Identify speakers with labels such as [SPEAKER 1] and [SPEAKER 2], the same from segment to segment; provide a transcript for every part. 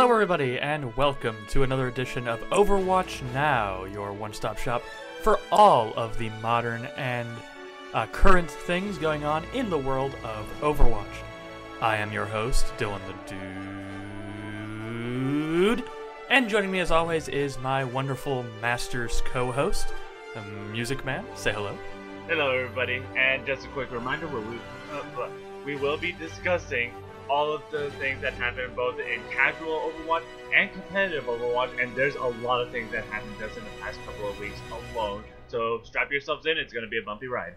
[SPEAKER 1] Hello, everybody, and welcome to another edition of Overwatch Now, your one stop shop for all of the modern and uh, current things going on in the world of Overwatch. I am your host, Dylan the Dude, and joining me as always is my wonderful Masters co host, the Music Man. Say hello.
[SPEAKER 2] Hello, everybody, and just a quick reminder: we uh, we will be discussing all of the things that happen both in casual Overwatch and competitive Overwatch, and there's a lot of things that happened just in the past couple of weeks alone. So strap yourselves in; it's going to be a bumpy ride.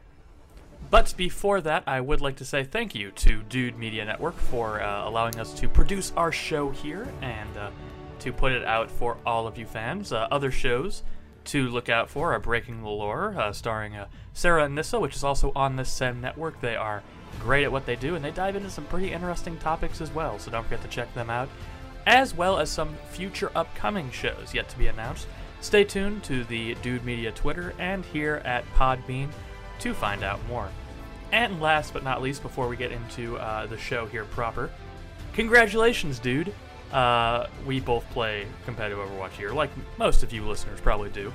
[SPEAKER 1] But before that, I would like to say thank you to Dude Media Network for uh, allowing us to produce our show here and uh, to put it out for all of you fans. Uh, other shows to look out for are Breaking the Lore, uh, starring uh, Sarah and Nissa, which is also on the same network. They are great at what they do, and they dive into some pretty interesting topics as well, so don't forget to check them out, as well as some future upcoming shows yet to be announced. Stay tuned to the Dude Media Twitter and here at Podbean to find out more. And last but not least, before we get into uh, the show here proper, congratulations, dude! Uh, we both play competitive Overwatch here, like most of you listeners probably do.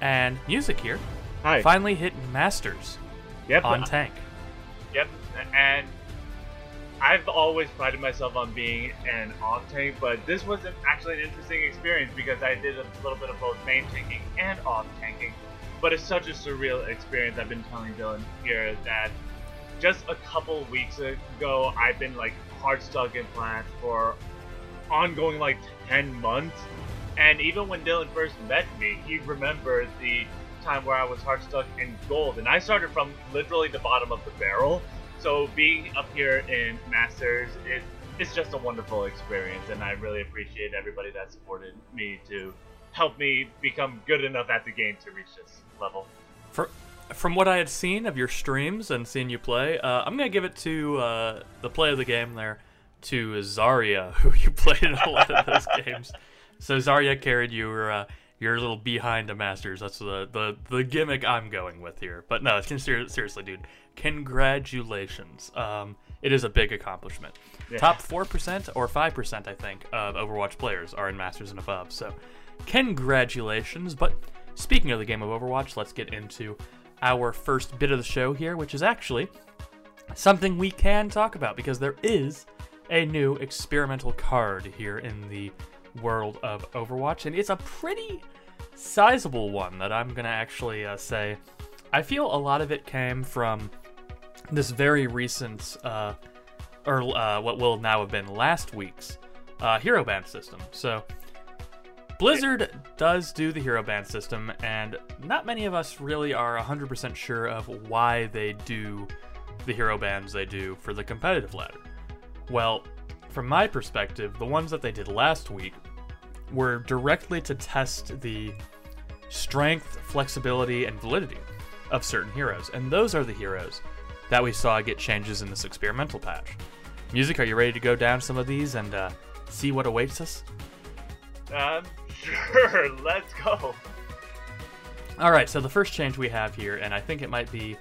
[SPEAKER 1] And music here
[SPEAKER 2] Hi.
[SPEAKER 1] finally hit Masters
[SPEAKER 2] Yep.
[SPEAKER 1] on Tank.
[SPEAKER 2] Yep. And I've always prided myself on being an off tank, but this was an, actually an interesting experience because I did a little bit of both main tanking and off tanking. But it's such a surreal experience. I've been telling Dylan here that just a couple weeks ago, I've been like hard stuck in plat for ongoing like 10 months. And even when Dylan first met me, he remembered the time where I was hard stuck in gold. And I started from literally the bottom of the barrel. So being up here in Masters, it, it's just a wonderful experience. And I really appreciate everybody that supported me to help me become good enough at the game to reach this level.
[SPEAKER 1] For, from what I had seen of your streams and seen you play, uh, I'm gonna give it to uh, the play of the game there to Zarya, who you played in a lot of those games. So Zarya carried your uh, your little behind the masters. That's the, the the gimmick I'm going with here. But no, ser- seriously, dude, congratulations. Um, it is a big accomplishment.
[SPEAKER 2] Yeah.
[SPEAKER 1] Top four percent or five percent, I think, of Overwatch players are in Masters and above. So, congratulations. But speaking of the game of Overwatch, let's get into our first bit of the show here, which is actually something we can talk about because there is a new experimental card here in the world of Overwatch, and it's a pretty sizable one that I'm gonna actually uh, say. I feel a lot of it came from this very recent, uh, or uh, what will now have been last week's uh, hero band system. So. Blizzard does do the hero band system, and not many of us really are 100% sure of why they do the hero bands they do for the competitive ladder. Well, from my perspective, the ones that they did last week were directly to test the strength, flexibility, and validity of certain heroes, and those are the heroes that we saw get changes in this experimental patch. Music, are you ready to go down some of these and uh, see what awaits us?
[SPEAKER 2] Um, sure, let's go.
[SPEAKER 1] All right, so the first change we have here, and I think it might be,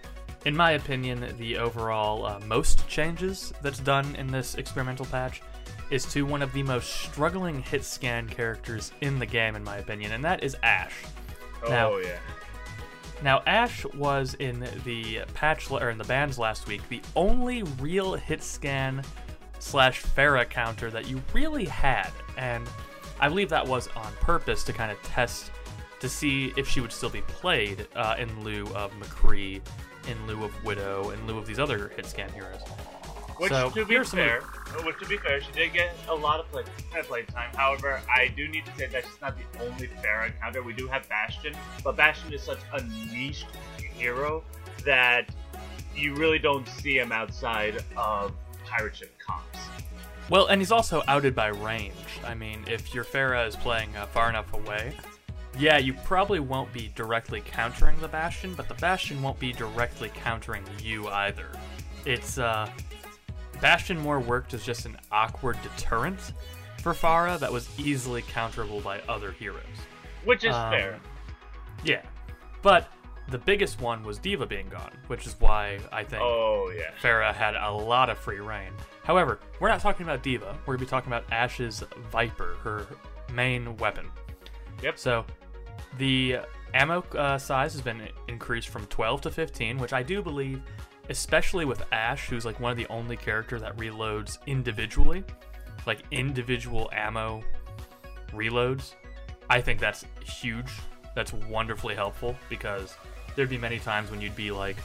[SPEAKER 1] in my opinion, the overall uh, most changes that's done in this experimental patch, is to one of the most struggling hit scan characters in the game, in my opinion, and that is Ashe.
[SPEAKER 2] Oh
[SPEAKER 1] Now-
[SPEAKER 2] yeah.
[SPEAKER 1] Now, Ashe was in the patch or in the bans last week the only real hit scan slash Pharah counter that you really had, and I believe that was on purpose to kind of test to see if she would still be played uh, in lieu of McCree, in lieu of Widow, in lieu of these other hit scan heroes.
[SPEAKER 2] Which,
[SPEAKER 1] So,
[SPEAKER 2] to be fair, which to be fair, she did get a lot of play, play time. However, I do need to say that she's not the only Pharah counter. We do have Bastion, but Bastion is such a niche hero that you really don't see him outside of pirate ship comps.
[SPEAKER 1] Well, and he's also outed by range. I mean, if your Pharah is playing uh, far enough away, yeah, you probably won't be directly countering the Bastion, but the Bastion won't be directly countering you either. It's, uh, Bastion more worked as just an awkward deterrent for Pharah that was easily counterable by other heroes.
[SPEAKER 2] Which is
[SPEAKER 1] Um,
[SPEAKER 2] fair.
[SPEAKER 1] Yeah. But the biggest one was D.Va being gone, which is why I think
[SPEAKER 2] Oh yeah.
[SPEAKER 1] Pharah had a lot of free reign. However, we're not talking about D.Va. We're going to be talking about Ashe's Viper, her main weapon.
[SPEAKER 2] Yep.
[SPEAKER 1] So, the ammo uh, size has been increased from 12 to 15, which I do believe, especially with Ashe, who's like one of the only characters that reloads individually, like individual ammo reloads. I think that's huge. That's wonderfully helpful because there'd be many times when you'd be like,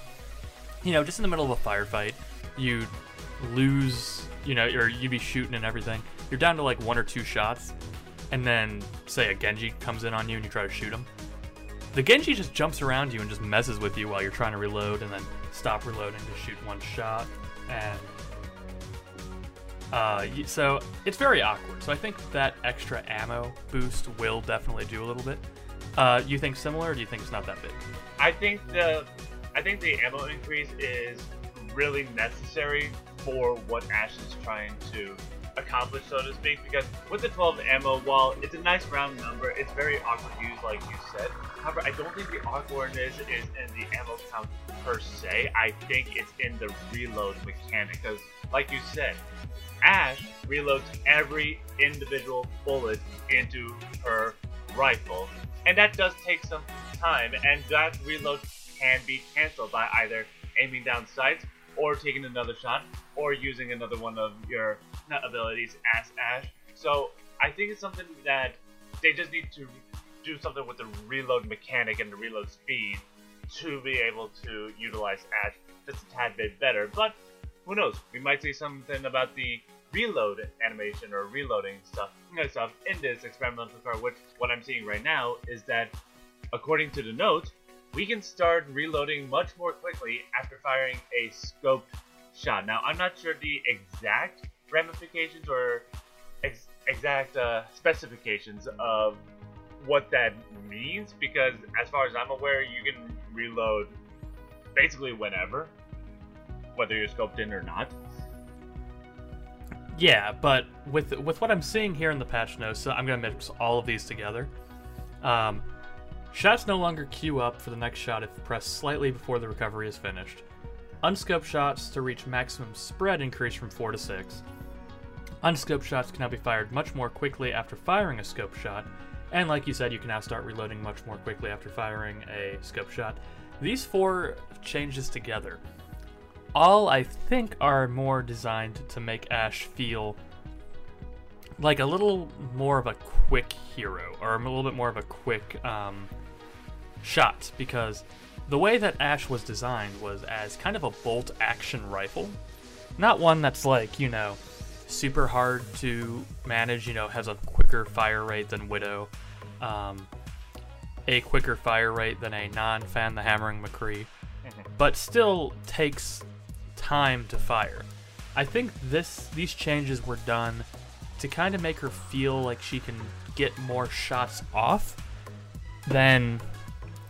[SPEAKER 1] you know, just in the middle of a firefight, you'd lose, you know, or you'd be shooting and everything. You're down to like one or two shots, and then say a Genji comes in on you and you try to shoot him. The Genji just jumps around you and just messes with you while you're trying to reload, and then stop reloading to shoot one shot. And uh, so it's very awkward. So I think that extra ammo boost will definitely do a little bit. Uh, you think similar, or do you think it's not that big?
[SPEAKER 2] I think the I think the ammo increase is really necessary for what Ashe is trying to accomplish, so to speak. Because with the 12 ammo, while it's a nice round number, it's very awkward to use, like you said. I don't think the awkwardness is in the ammo count per se. I think it's in the reload mechanic. Because, like you said, Ashe reloads every individual bullet into her rifle, and that does take some time, and that reload can be cancelled by either aiming down sights or taking another shot or using another one of your abilities as Ashe. So I think it's something that they just need to do something with the reload mechanic and the reload speed to be able to utilize Ashe just a tad bit better. But who knows? We might see something about the reload animation or reloading stuff, stuff in this experimental car. Which what I'm seeing right now is that, according to the note, we can start reloading much more quickly after firing a scoped shot. Now, I'm not sure the exact ramifications or ex- exact uh, specifications of what that means because, as far as I'm aware, you can reload basically whenever, whether you're scoped in or not.
[SPEAKER 1] Yeah, but with with what I'm seeing here in the patch notes, so I'm gonna mix all of these together. Um, shots no longer queue up for the next shot if pressed slightly before the recovery is finished. Unscoped shots to reach maximum spread increase from 4 to 6. Unscoped shots can now be fired much more quickly after firing a scope shot, and like you said, you can now start reloading much more quickly after firing a scope shot. These four changes together all I think are more designed to make Ashe feel like a little more of a quick hero, or a little bit more of a quick um, shot, because the way that Ashe was designed was as kind of a bolt action rifle. Not one that's like, you know, super hard to manage, you know, has a quicker fire rate than Widow, um, a quicker fire rate than a non fan the Hammering McCree, but still takes time to fire. I think this these changes were done to kind of make her feel like she can get more shots off than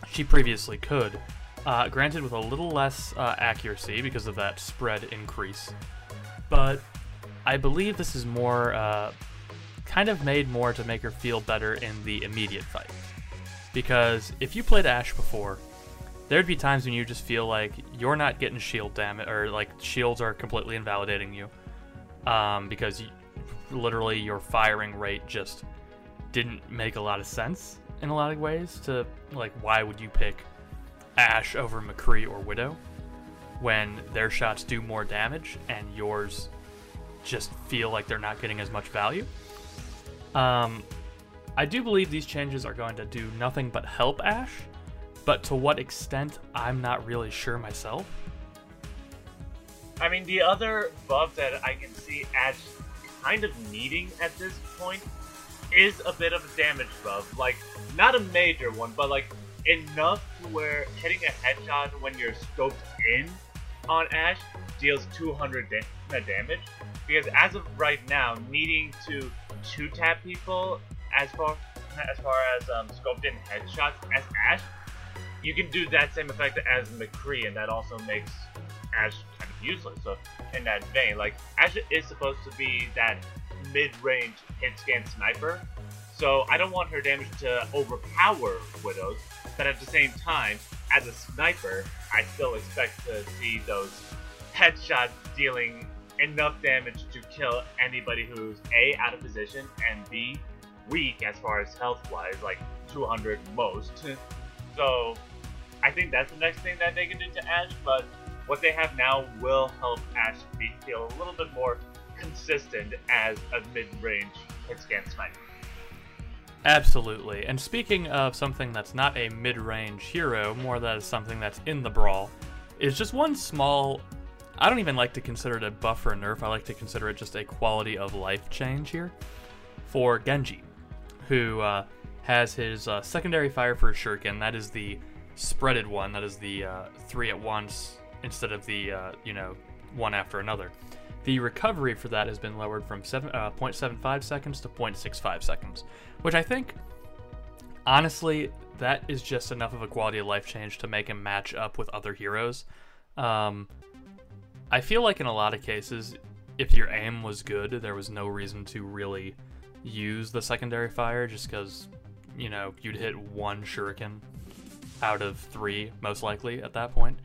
[SPEAKER 1] she previously could. Uh, granted, with a little less uh, accuracy because of that spread increase. But I believe this is more uh, kind of made more to make her feel better in the immediate fight. Because if you played Ashe before, there'd be times when you just feel like you're not getting shield damage or like shields are completely invalidating you um, because you, literally your firing rate just didn't make a lot of sense in a lot of ways to like why would you pick ashe over mccree or widow when their shots do more damage and yours just feel like they're not getting as much value um, i do believe these changes are going to do nothing but help ashe but to what extent, I'm not really sure myself.
[SPEAKER 2] I mean, the other buff that I can see Ashe kind of needing at this point is a bit of a damage buff. Like, not a major one, but like enough to where hitting a headshot when you're scoped in on Ashe deals 200 da- damage. Because as of right now, needing to two tap people as far as far as um, scoped in headshots as Ashe you can do that same effect as McCree, and that also makes Ashe kind of useless. So, in that vein, like Ashe is supposed to be that mid-range hit scan sniper, so I don't want her damage to overpower Widows, but at the same time, as a sniper, I still expect to see those headshots dealing enough damage to kill anybody who's A, out of position, and B, weak as far as health wise, like 200 most. So I think that's the next thing that they can do to Ashe, but what they have now will help Ashe be, feel a little bit more consistent as a mid range hit scan sniper.
[SPEAKER 1] Absolutely. And speaking of something that's not a mid range hero, more that is something that's in the brawl, is just one small. I don't even like to consider it a buff or a nerf. I like to consider it just a quality of life change here for Genji, who uh, has his uh, secondary fire for Shuriken. That is the spreaded one. That is the uh, three at once instead of the uh, you know one after another. The recovery for that has been lowered from 7, uh, 0.75 seconds to 0.65 seconds, which I think, honestly, that is just enough of a quality of life change to make him match up with other heroes. Um, I feel like in a lot of cases, if your aim was good, there was no reason to really use the secondary fire just because, you know, you'd hit one shuriken out of three, most likely, at that point.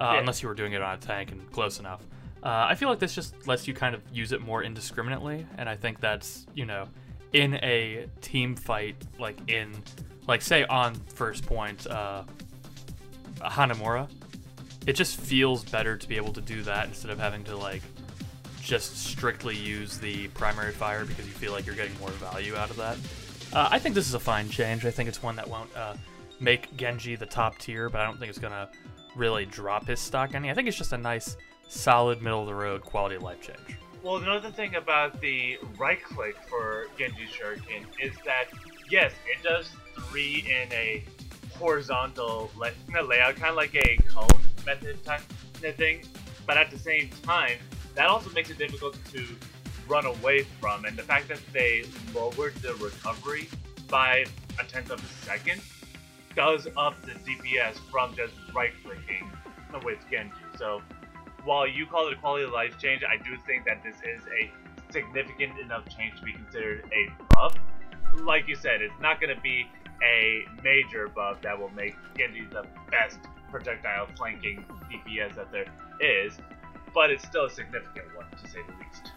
[SPEAKER 1] Uh,
[SPEAKER 2] Yeah.
[SPEAKER 1] Unless you were doing it on a tank and close enough. Uh, I feel like this just lets you kind of use it more indiscriminately, and I think that's, you know, in a team fight, like in, like, say on first point, uh, Hanamura, it just feels better to be able to do that instead of having to, like, just strictly use the primary fire because you feel like you're getting more value out of that. Uh, I think this is a fine change. I think it's one that won't uh, make Genji the top tier, but I don't think it's gonna really drop his stock any. I think it's just a nice, solid, middle of the road quality of life change.
[SPEAKER 2] Well, another thing about the right click for Genji Shuriken is that, yes, it does three in a horizontal lay- in a layout, kind of like a cone method type of thing, but at the same time, that also makes it difficult to run away from. And the fact that they lowered the recovery by a tenth of a second does up the DPS from just right clicking with Genji. So while you call it a quality of life change, I do think that this is a significant enough change to be considered a buff. Like you said, it's not going to be a major buff that will make Genji the best projectile flanking DPS that there is, but it's still a significant one to say the least.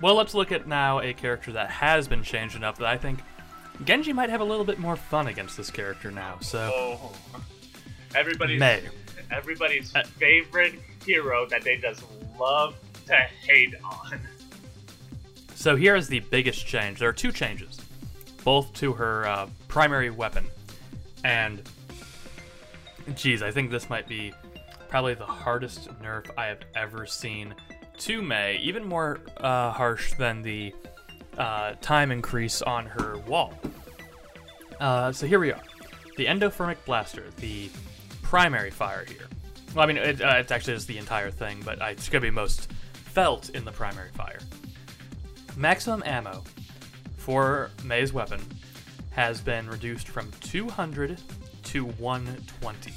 [SPEAKER 1] Well, let's look at now a character that has been changed enough that I think Genji might have a little bit more fun against this character now. So,
[SPEAKER 2] Oh, everybody's
[SPEAKER 1] Mei.
[SPEAKER 2] everybody's
[SPEAKER 1] Uh,
[SPEAKER 2] favorite hero that they just love to hate on.
[SPEAKER 1] so here is the biggest change. There are two changes, both to her uh, primary weapon, and geez, I think this might be probably the hardest nerf I have ever seen to Mei, even more uh, harsh than the uh, time increase on her wall. Uh, so here we are, the endothermic blaster, the primary fire here. Well, I mean, it, uh, it's actually just the entire thing, but it's gonna be most felt in the primary fire. Maximum ammo for Mei's weapon has been reduced from 200 to 120.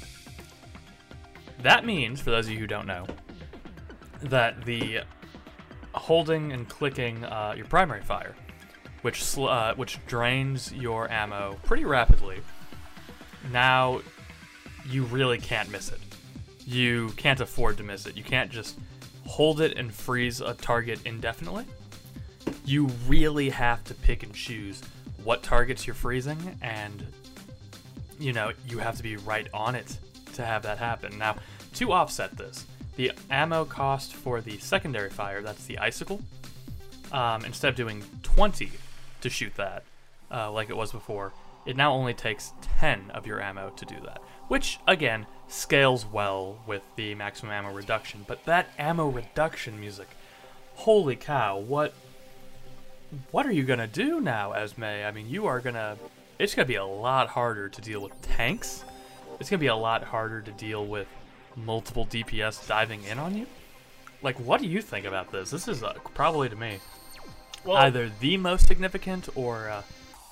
[SPEAKER 1] That means, for those of you who don't know, that the holding and clicking uh, your primary fire, which uh, which drains your ammo pretty rapidly, now you really can't miss it. You can't afford to miss it. You can't just hold it and freeze a target indefinitely. You really have to pick and choose what targets you're freezing, and you know you have to be right on it to have that happen. Now, to offset this, the ammo cost for the secondary fire, that's the icicle, um, instead of doing 20 to shoot that, uh, like it was before, it now only takes 10 of your ammo to do that. Which, again, scales well with the maximum ammo reduction. But that ammo reduction music, holy cow, what. What are you gonna do now, Esme? I mean, you are gonna. It's gonna be a lot harder to deal with tanks. It's gonna be a lot harder to deal with multiple DPS diving in on you. Like, what do you think about this? This is uh, probably to me
[SPEAKER 2] Well,
[SPEAKER 1] either the most significant or uh,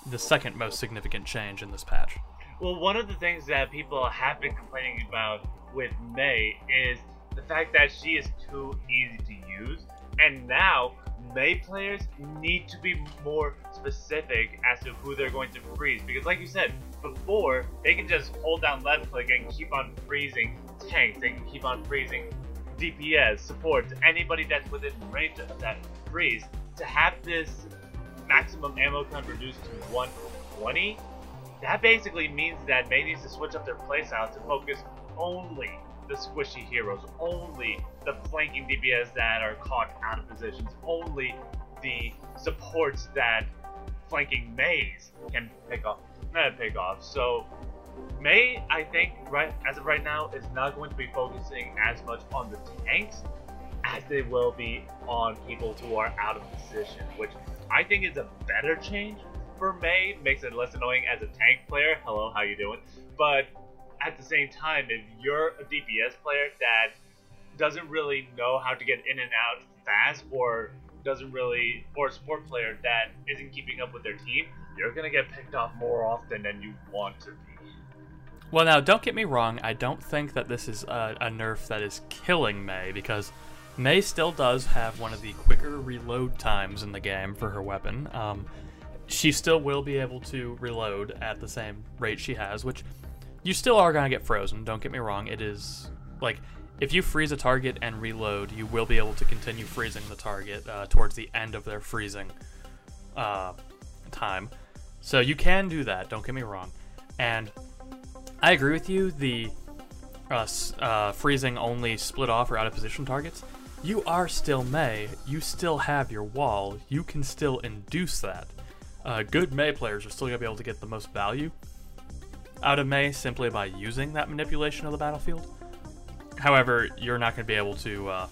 [SPEAKER 1] the second most significant change in this patch.
[SPEAKER 2] Well, one of the things that people have been complaining about with Mei is the fact that she is too easy to use, and now Mei players need to be more specific as to who they're going to freeze. Because, like you said, before, they can just hold down left click and keep on freezing tanks. They can keep on freezing DPS, supports, anybody that's within range of that freeze. To have this maximum ammo count reduced to 120, that basically means that Mei needs to switch up their playstyle to focus only the squishy heroes, only the flanking DPS that are caught out of positions, only the supports that flanking Mei's can pick off. Not pick off. So Mei, I think, right as of right now, is not going to be focusing as much on the tanks as they will be on people who are out of position, which I think is a better change for Mei. Makes it less annoying as a tank player. Hello, how you doing? But at the same time, if you're a DPS player that doesn't really know how to get in and out fast, or doesn't really, or a support player that isn't keeping up with their team, you're gonna get picked off more often than you want to be.
[SPEAKER 1] Well, now, don't get me wrong. I don't think that this is a, a nerf that is killing Mei because Mei still does have one of the quicker reload times in the game for her weapon. Um, she still will be able to reload at the same rate she has, which you still are to get frozen. Don't get me wrong. It is like if you freeze a target and reload, you will be able to continue freezing the target uh, towards the end of their freezing uh, time. So you can do that. Don't get me wrong. And I agree with you. The uh, uh, freezing only split off or out of position targets. You are still Mei. You still have your wall. You can still induce that. Uh, good Mei players are still to be able to get the most value out of Mei simply by using that manipulation of the battlefield. However, you're not going to be able to uh,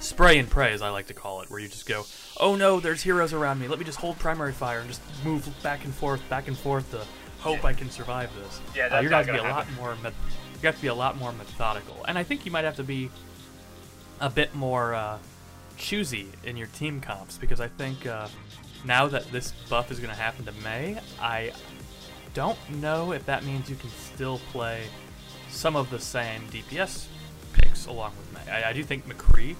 [SPEAKER 1] spray and pray, as I like to call it, where you just go, oh no, there's heroes around me. Let me just hold primary fire and just move back and forth, back and forth to hope I can survive this.
[SPEAKER 2] Yeah,
[SPEAKER 1] Uh, you're going to be a lot more. Me- you have to be a lot more methodical, and I think you might have to be a bit more uh, choosy in your team comps because I think uh, now that this buff is going to happen to Mei, I don't know if that means you can still play some of the same DPS picks along with Mei. I, I do think McCree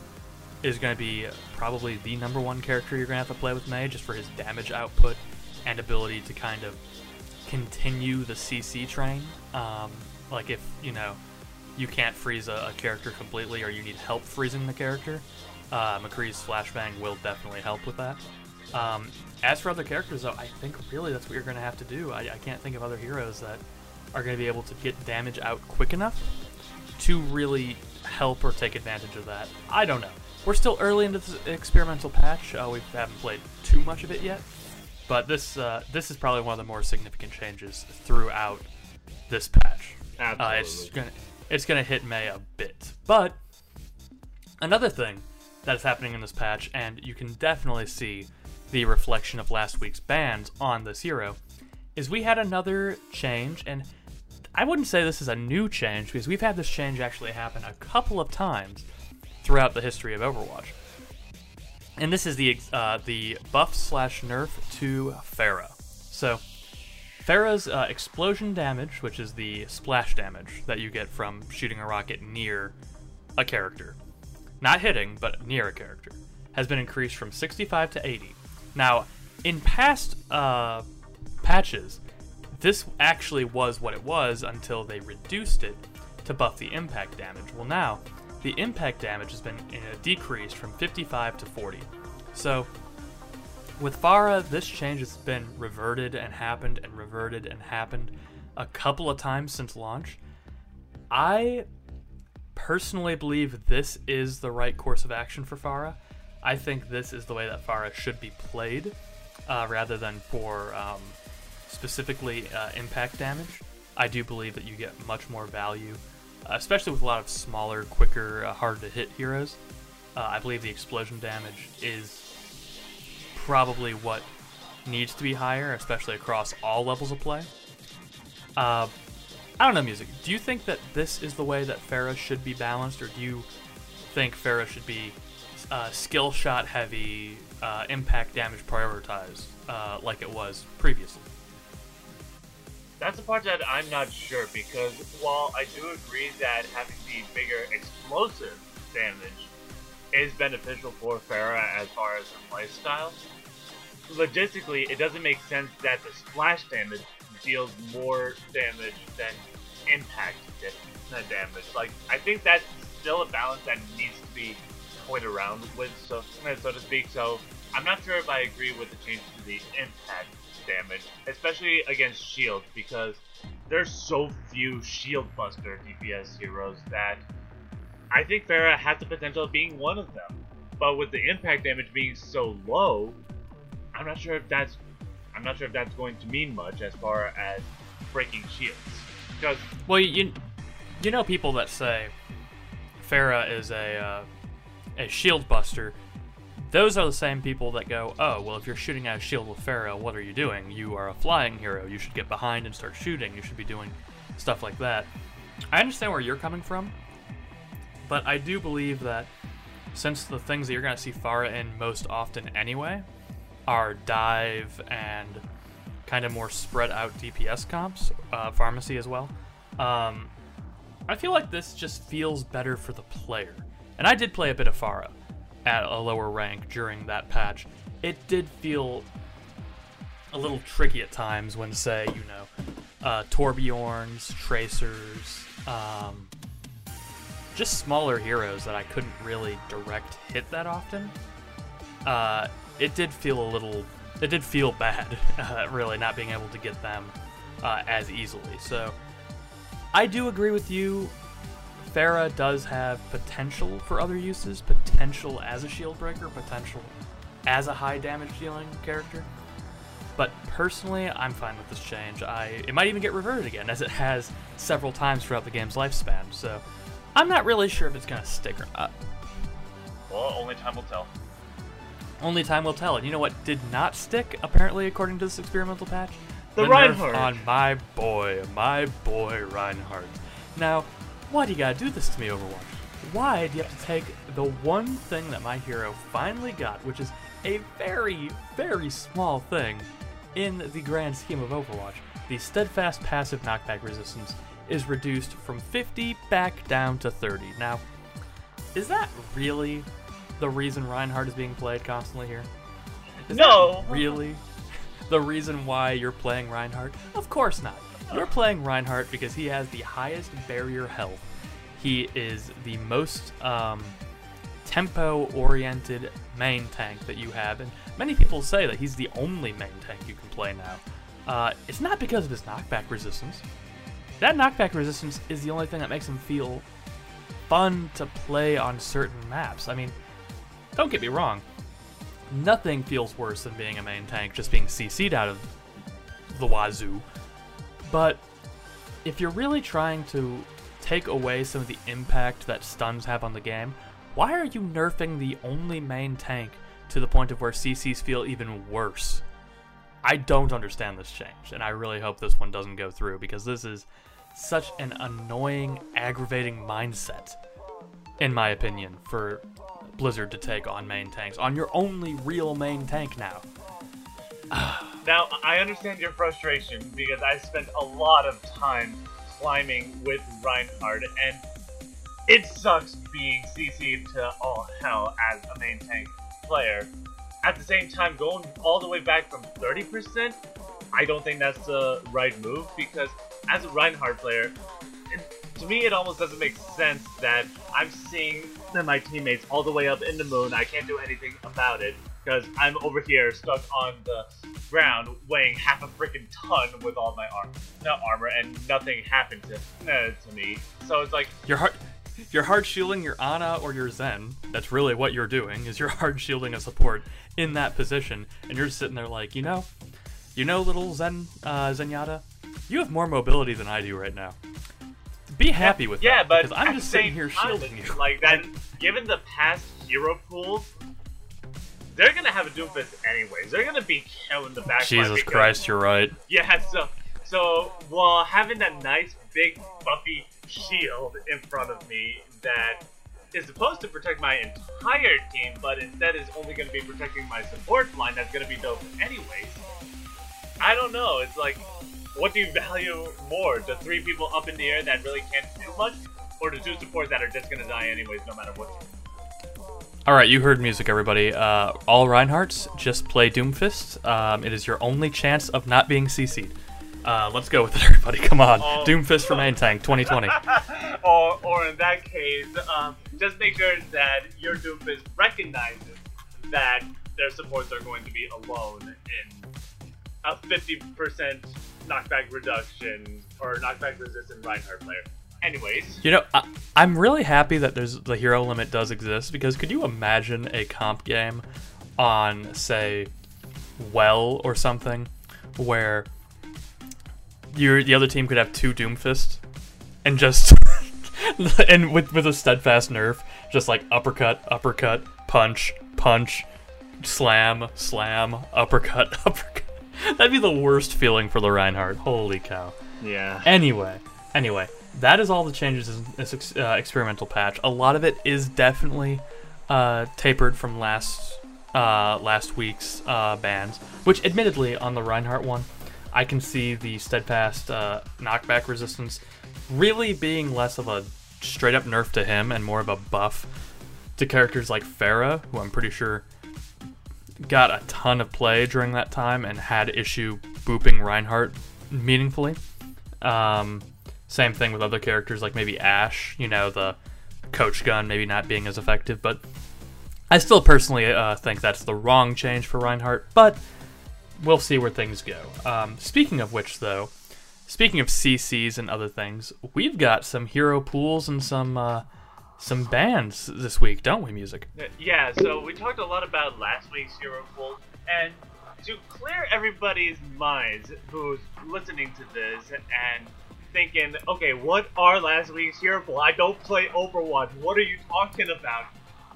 [SPEAKER 1] is going to be probably the number one character you're going to have to play with Mei just for his damage output and ability to kind of continue the CC train. Um, like if, you know, you can't freeze a, a character completely or you need help freezing the character, uh, McCree's Flashbang will definitely help with that. Um, as for other characters, though, I think really that's what you're going to have to do. I, I can't think of other heroes that are going to be able to get damage out quick enough to really help or take advantage of that. I don't know. We're still early into this experimental patch. Uh, we haven't played too much of it yet, but this uh, this is probably one of the more significant changes throughout this patch. Uh,
[SPEAKER 2] Absolutely.
[SPEAKER 1] it's gonna it's gonna hit Mei a bit, but another thing that is happening in this patch, and you can definitely see the reflection of last week's bans on this hero, is we had another change, and I wouldn't say this is a new change because we've had this change actually happen a couple of times throughout the history of Overwatch. And this is the uh, the buff slash nerf to Pharah. So Pharah's uh, explosion damage, which is the splash damage that you get from shooting a rocket near a character, not hitting, but near a character, has been increased from 65 to 80. Now, in past uh, patches, this actually was what it was until they reduced it to buff the impact damage. Well, now the impact damage has been uh, decreased from 55 to 40. So, with Pharah, this change has been reverted and happened and reverted and happened a couple of times since launch. I personally believe this is the right course of action for Pharah. I think this is the way that Pharah should be played, uh, rather than for um, specifically uh, impact damage. I do believe that you get much more value, uh, especially with a lot of smaller, quicker, uh, harder to hit heroes. Uh, I believe the explosion damage is probably what needs to be higher, especially across all levels of play. Uh, I don't know, music. Do you think that this is the way that Pharah should be balanced, or do you think Pharah should be uh, skill shot heavy, uh, impact damage prioritized, uh, like it was previously?
[SPEAKER 2] That's the part that I'm not sure because while I do agree that having the bigger explosive damage is beneficial for Pharah as far as her lifestyle, logistically it doesn't make sense that the splash damage deals more damage than impact damage. Like I think that's still a balance that needs to be toyed around with, so so to speak. So I'm not sure if I agree with the change to the impact damage, especially against shields, because there's so few shield buster DPS heroes that I think Pharah has the potential of being one of them. But with the impact damage being so low, I'm not sure if that's I'm not sure if that's going to mean much as far as breaking shields. Because
[SPEAKER 1] well, you you know people that say Pharah is a uh, a shield buster. Those are the same people that go, oh, well, if you're shooting at a shield with Pharah, what are you doing? You are a flying hero. You should get behind and start shooting. You should be doing stuff like that. I understand where you're coming from, but I do believe that since the things that you're going to see Pharah in most often anyway are dive and kind of more spread out DPS comps, uh, Pharmercy as well, um, I feel like this just feels better for the player. And I did play a bit of Pharah at a lower rank during that patch. It did feel a little tricky at times when, say, you know, uh, Torbjorns, Tracers, um, just smaller heroes that I couldn't really direct hit that often. Uh, it did feel a little, it did feel bad, uh, really, not being able to get them uh, as easily. So I do agree with you. Pharah does have potential for other uses, potential as a shield breaker, potential as a high damage dealing character. But personally, I'm fine with this change. I it might even get reverted again, as it has several times throughout the game's lifespan. So I'm not really sure if it's gonna stick or not.
[SPEAKER 2] Well, only time will tell.
[SPEAKER 1] Only time will tell. And you know what did not stick, apparently, according to this experimental patch?
[SPEAKER 2] The, the Reinhardt.
[SPEAKER 1] on my boy, my boy Reinhardt. Now, why do you gotta do this to me, Overwatch? Why do you have to take the one thing that my hero finally got, which is a very, very small thing in the grand scheme of Overwatch? The steadfast passive knockback resistance is reduced from 50 back down to 30. Now, is that really the reason Reinhardt is being played constantly here? Is
[SPEAKER 2] no!
[SPEAKER 1] really the reason why you're playing Reinhardt? Of course not. You're playing Reinhardt because he has the highest barrier health. He is the most um, tempo-oriented main tank that you have, and many people say that he's the only main tank you can play now. Uh, it's not because of his knockback resistance. That knockback resistance is the only thing that makes him feel fun to play on certain maps. I mean, don't get me wrong, nothing feels worse than being a main tank just being CC'd out of the wazoo. But if you're really trying to take away some of the impact that stuns have on the game, why are you nerfing the only main tank to the point of where CCs feel even worse? I don't understand this change, and I really hope this one doesn't go through because this is such an annoying, aggravating mindset, in my opinion, for Blizzard to take on main tanks, on your only real main tank now. Ah.
[SPEAKER 2] Now, I understand your frustration because I spent a lot of time climbing with Reinhardt, and it sucks being CC'd to all hell as a main tank player. At the same time, going all the way back from 30%, I don't think that's the right move because as a Reinhardt player, to me, it almost doesn't make sense that I'm seeing my teammates all the way up in the moon. I can't do anything about it because I'm over here stuck on the ground weighing half a freaking ton with all my armor, not armor, and nothing happened to uh, to me. So it's like
[SPEAKER 1] you're hard, you're hard shielding your Ana or your Zen. That's really what you're doing. Is you're hard shielding a support in that position, and you're sitting there like, you know, you know, little Zen uh, Zenyatta, you have more mobility than I do right now. Be happy with
[SPEAKER 2] yeah,
[SPEAKER 1] that.
[SPEAKER 2] but
[SPEAKER 1] because I'm just sitting here shielding you.
[SPEAKER 2] Like that, given the past hero pools, they're gonna have a Doomfist anyways. They're gonna be killing the back.
[SPEAKER 1] Jesus Christ, you're right.
[SPEAKER 2] Yeah, so so while having that nice big buffy shield in front of me that is supposed to protect my entire team, but instead is only to be protecting my support line that's to be dope anyways. I don't know. It's like what do you value more? The three people up in the air that really can't do much, or the two supports that are just gonna die anyways, no matter what?
[SPEAKER 1] All right, you heard music, everybody. Uh, all Reinhardts, just play Doomfist. Um, it is your only chance of not being CC'd. Uh, let's go with it, everybody. Come on.
[SPEAKER 2] Oh.
[SPEAKER 1] Doomfist for main tank 2020.
[SPEAKER 2] or, or in that case, um, just make sure that your Doomfist recognizes that their supports are going to be alone in a 50% knockback reduction or knockback resistant Reinhardt player. Anyways,
[SPEAKER 1] You know, I, I'm really happy that there's the hero limit does exist because could you imagine a comp game on, say, Well or something, where your the other team could have two Doomfists and just and with with a steadfast nerf, just like uppercut, uppercut, punch, punch, slam, slam, uppercut, uppercut. That'd be the worst feeling for the Reinhardt. Holy cow.
[SPEAKER 2] yeah.
[SPEAKER 1] Anyway, anyway, that is all the changes in this uh, experimental patch. A lot of it is definitely uh, tapered from last uh, last week's uh, bans, which admittedly on the Reinhardt one, I can see the steadfast uh, knockback resistance really being less of a straight up nerf to him and more of a buff to characters like Pharah, who I'm pretty sure got a ton of play during that time and had issue booping Reinhardt meaningfully. Um, same thing with other characters like maybe Ashe, you know, the coach gun maybe not being as effective, but I still personally uh, think that's the wrong change for Reinhardt, but we'll see where things go. Um, speaking of which, though, speaking of CCs and other things, we've got some hero pools and some uh, some bands this week, don't we, music?
[SPEAKER 2] Yeah, so we talked a lot about last week's Hero Pool, and to clear everybody's minds who's listening to this and thinking, okay, what are last week's Hero Pool? I don't play Overwatch. What are you talking about?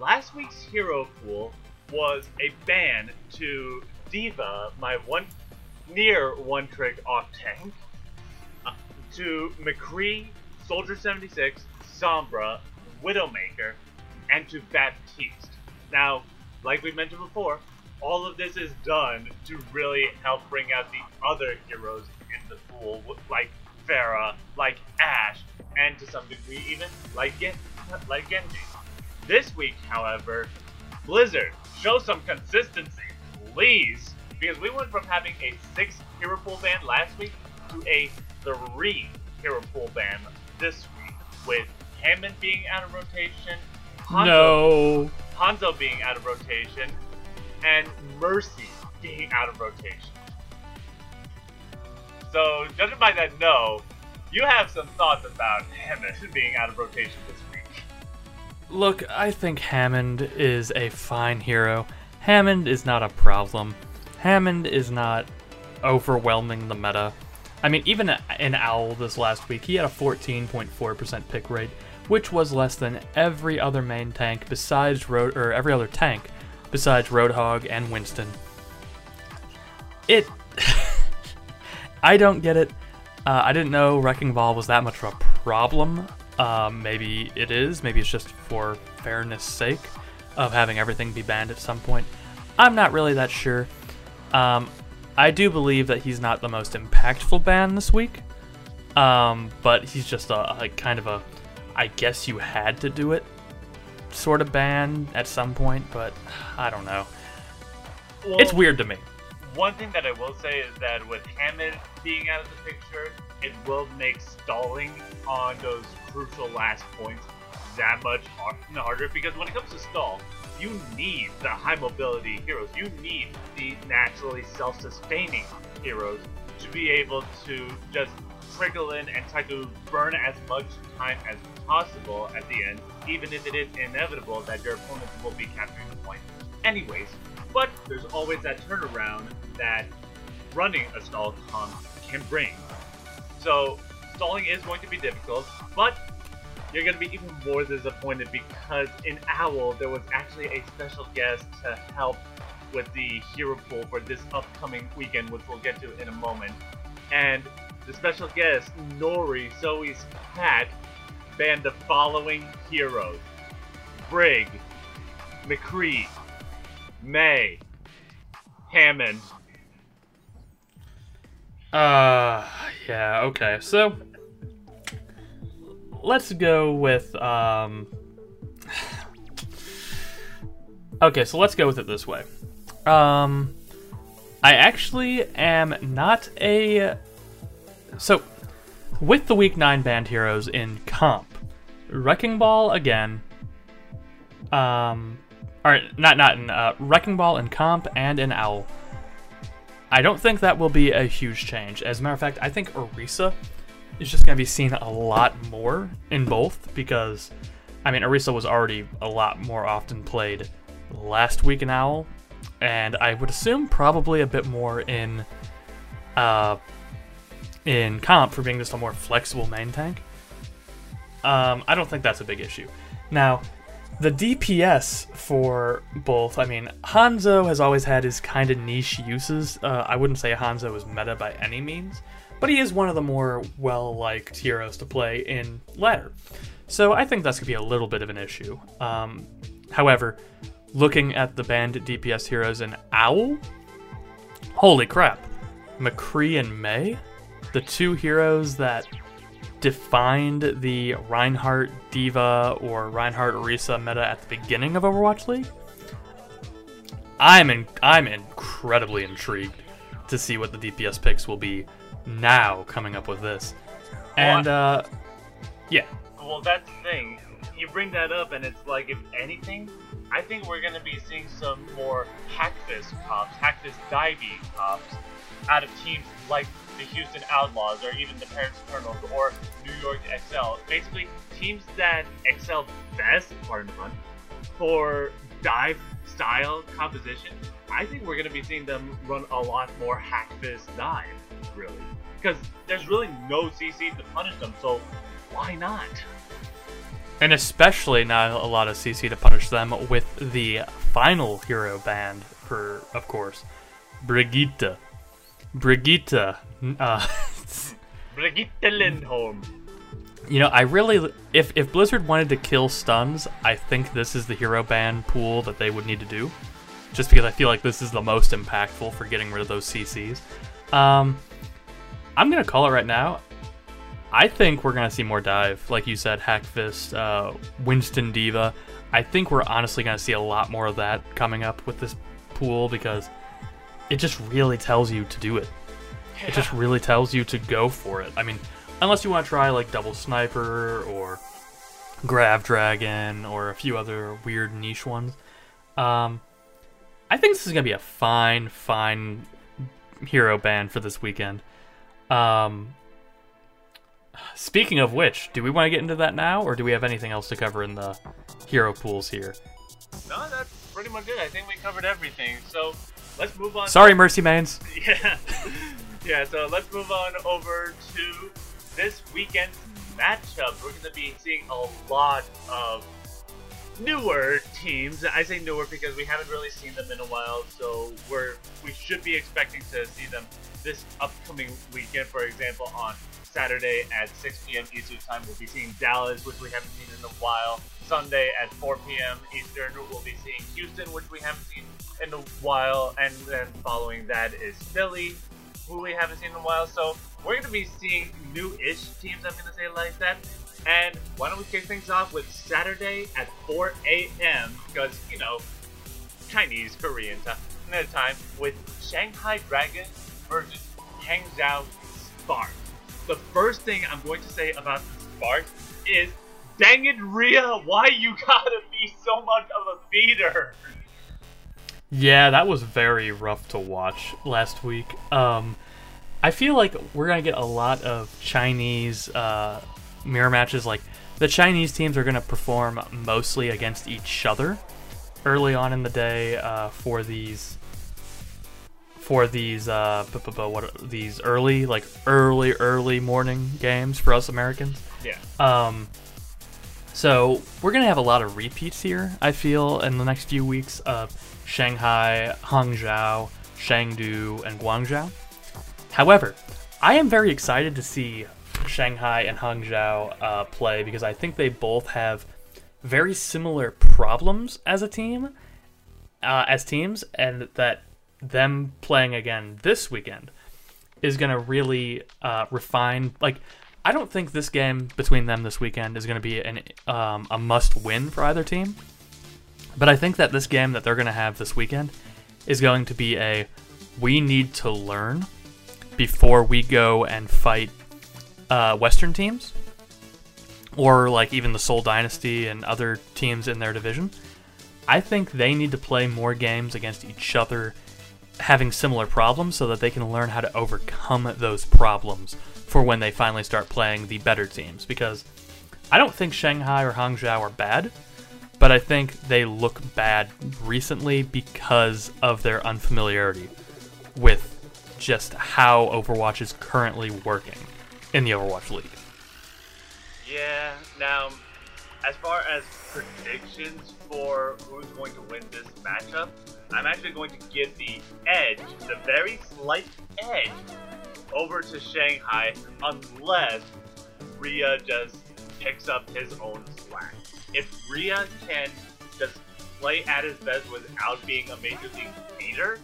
[SPEAKER 2] Last week's Hero Pool was a ban to D.Va, my one near one trick off tank, uh, to McCree, Soldier 76, Sombra, Widowmaker, and to Baptiste. Now, like we mentioned before, all of this is done to really help bring out the other heroes in the pool, like Pharah, like Ashe, and to some degree even like Gen- like Genji. This week, however, Blizzard, show some consistency, please, because we went from having a six hero pool ban last week to a three hero pool ban this week, with Hammond being out of rotation, Hanzo,
[SPEAKER 1] No.
[SPEAKER 2] Hanzo being out of rotation, and Mercy being out of rotation. So, judging by that no, you have some thoughts about Hammond being out of rotation this week.
[SPEAKER 1] Look, I think Hammond is a fine hero. Hammond is not a problem. Hammond is not overwhelming the meta. I mean, even in Owl this last week, he had a 14.4% pick rate, which was less than every other main tank besides Road or every other tank besides Roadhog and Winston. It I don't get it. Uh, I didn't know Wrecking Ball was that much of a problem. Um, maybe it is. Maybe it's just for fairness' sake of having everything be banned at some point. I'm not really that sure. Um, I do believe that he's not the most impactful ban this week. Um, but he's just a, a kind of a, I guess you had to do it, sort of ban at some point. But I don't know.
[SPEAKER 2] Well,
[SPEAKER 1] It's weird to me.
[SPEAKER 2] One thing that I will say is that with Hammond being out of the picture, it will make stalling on those crucial last points that much harder because when it comes to stall, you need the high mobility heroes. You need the naturally self-sustaining heroes to be able to just trickle in and try to burn as much time as possible at the end, even if it is inevitable that your opponents will be capturing the point anyways. But there's always that turnaround that running a stall comp can bring. So stalling is going to be difficult, but you're going to be even more disappointed because in Owl there was actually a special guest to help with the hero pool for this upcoming weekend, which we'll get to in a moment. And the special guest, Nori, Zoe's cat, banned the following heroes Brig, McCree, Mei, Hammond.
[SPEAKER 1] Uh, yeah, okay. So, let's go with, um. Okay, so let's go with it this way. Um, I actually am not a so with the week nine band heroes in comp, Wrecking Ball again. Um, right, not not in uh, Wrecking Ball and comp and in Owl. I don't think that will be a huge change. As a matter of fact, I think Orisa is just going to be seen a lot more in both because, I mean, Orisa was already a lot more often played last week in Owl, and I would assume probably a bit more in, uh, in comp for being just a more flexible main tank. Um, I don't think that's a big issue. Now, the DPS for both, I mean, Hanzo has always had his kind of niche uses. Uh, I wouldn't say Hanzo is meta by any means, but he is one of the more well liked heroes to play in ladder. So I think that's going to be a little bit of an issue. Um, however, looking at the banned DPS heroes in Owl, holy crap. McCree and Mei, the two heroes that defined the Reinhardt D.Va or Reinhardt Orisa meta at the beginning of Overwatch League. I'm in, I'm incredibly intrigued to see what the DPS picks will be now coming up with this. And uh yeah.
[SPEAKER 2] Well, that's the thing. You bring that up, and it's like, if anything, I think we're going to be seeing some more Hackfist cops, Hackfist diving cops out of teams like the Houston Outlaws or even the Paris Eternals or New York XL. Basically, teams that excel best, pardon the pun, for dive style composition. I think we're going to be seeing them run a lot more Hackfist dive, really. Because there's really no CC to punish them, so why not?
[SPEAKER 1] And especially not a lot of CC to punish them with the final hero band for, of course, Brigitte. Brigitte. Uh,
[SPEAKER 2] Brigitte Lindholm.
[SPEAKER 1] You know, I really, if if Blizzard wanted to kill stuns, I think this is the hero ban pool that they would need to do, just because I feel like this is the most impactful for getting rid of those CCs. Um, I'm gonna call it right now. I think we're gonna see more dive, like you said, Hackfist, uh, Winston D.Va. I think we're honestly gonna see a lot more of that coming up with this pool because it just really tells you to do it. It just really tells you to go for it. I mean, unless you want to try like double sniper or grav dragon or a few other weird niche ones. Um, I think this is gonna be a fine, fine hero band for this weekend. Um, speaking of which, do we want to get into that now, or do we have anything else to cover in the hero pools here?
[SPEAKER 2] No, that's pretty much it. I think we covered everything. So let's move on.
[SPEAKER 1] Sorry, Mercy Mains.
[SPEAKER 2] Yeah. yeah, so let's move on over to this weekend's matchup. We're going to be seeing a lot of newer teams. I say newer because we haven't really seen them in a while, so we're we should be expecting to see them this upcoming weekend. For example, on Saturday at 6 p.m. Eastern Time, we'll be seeing Dallas, which we haven't seen in a while. Sunday at 4 p.m. Eastern, we'll be seeing Houston, which we haven't seen in a while, and then following that is Philly, who we haven't seen in a while. So we're going to be seeing new-ish teams. I'm going to say like that. And why don't we kick things off with Saturday at 4 a.m. because you know Chinese, Korean time, time with Shanghai Dragons versus Hangzhou Spark. The first thing I'm going to say about the Spark is, dang it, Ria, why you gotta be so much of a beater?
[SPEAKER 1] Yeah, that was very rough to watch last week. Um, I feel like we're gonna get a lot of Chinese uh, mirror matches. Like the Chinese teams are gonna perform mostly against each other early on in the day uh, for these for these uh, what these early like early early morning games for us Americans.
[SPEAKER 2] Yeah.
[SPEAKER 1] Um, so we're gonna have a lot of repeats here. I feel in the next few weeks of Shanghai, Hangzhou, Chengdu, and Guangzhou. However, I am very excited to see Shanghai and Hangzhou uh, play because I think they both have very similar problems as a team, uh, as teams, and that them playing again this weekend is going to really uh, refine. Like, I don't think this game between them this weekend is going to be an um, a must win for either team. But I think that this game that they're going to have this weekend is going to be a we need to learn before we go and fight uh, Western teams, or like even the Seoul Dynasty and other teams in their division. I think they need to play more games against each other, having similar problems, so that they can learn how to overcome those problems for when they finally start playing the better teams. Because I don't think Shanghai or Hangzhou are bad, but I think they look bad recently because of their unfamiliarity with just how Overwatch is currently working in the Overwatch League.
[SPEAKER 2] Yeah, now, as far as predictions for who's going to win this matchup, I'm actually going to give the edge, the very slight edge, over to Shanghai unless Ria just picks up his own slack. If Ria can just play at his best without being a major league beater,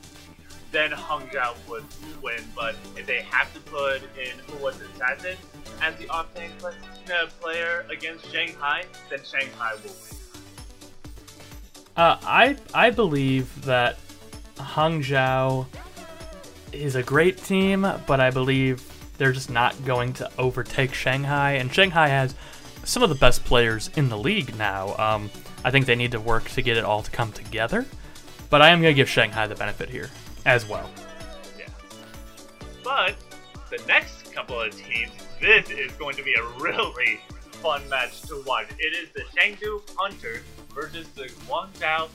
[SPEAKER 2] then Hangzhou would win. But if they have to put in who was Assassin as the off-tank player against Shanghai, then Shanghai will win.
[SPEAKER 1] Uh, I I believe that Hangzhou is a great team, but I believe they're just not going to overtake Shanghai. And Shanghai has some of the best players in the league now. Um, I think they need to work to get it all to come together. But I am going to give Shanghai the benefit here as well.
[SPEAKER 2] Yeah. But the next couple of teams, this is going to be a really fun match to watch. It is the Chengdu Hunters versus the Guangzhou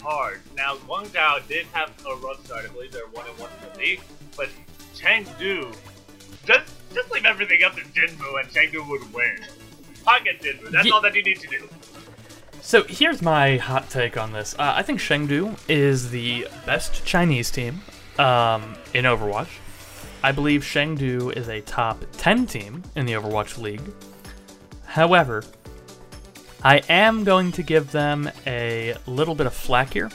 [SPEAKER 2] Charge. Now, Guangzhou did have a rough start. I believe they're 1 and 1 in the league. But Chengdu, just, just leave everything up to Jinmu and Chengdu would win. Pocket Jinmu. That's all that you need to do.
[SPEAKER 1] So here's my hot take on this. Uh, I think Chengdu is the best Chinese team um, in Overwatch. I believe Chengdu is a top 10 team in the Overwatch League. However, I am going to give them a little bit of flack here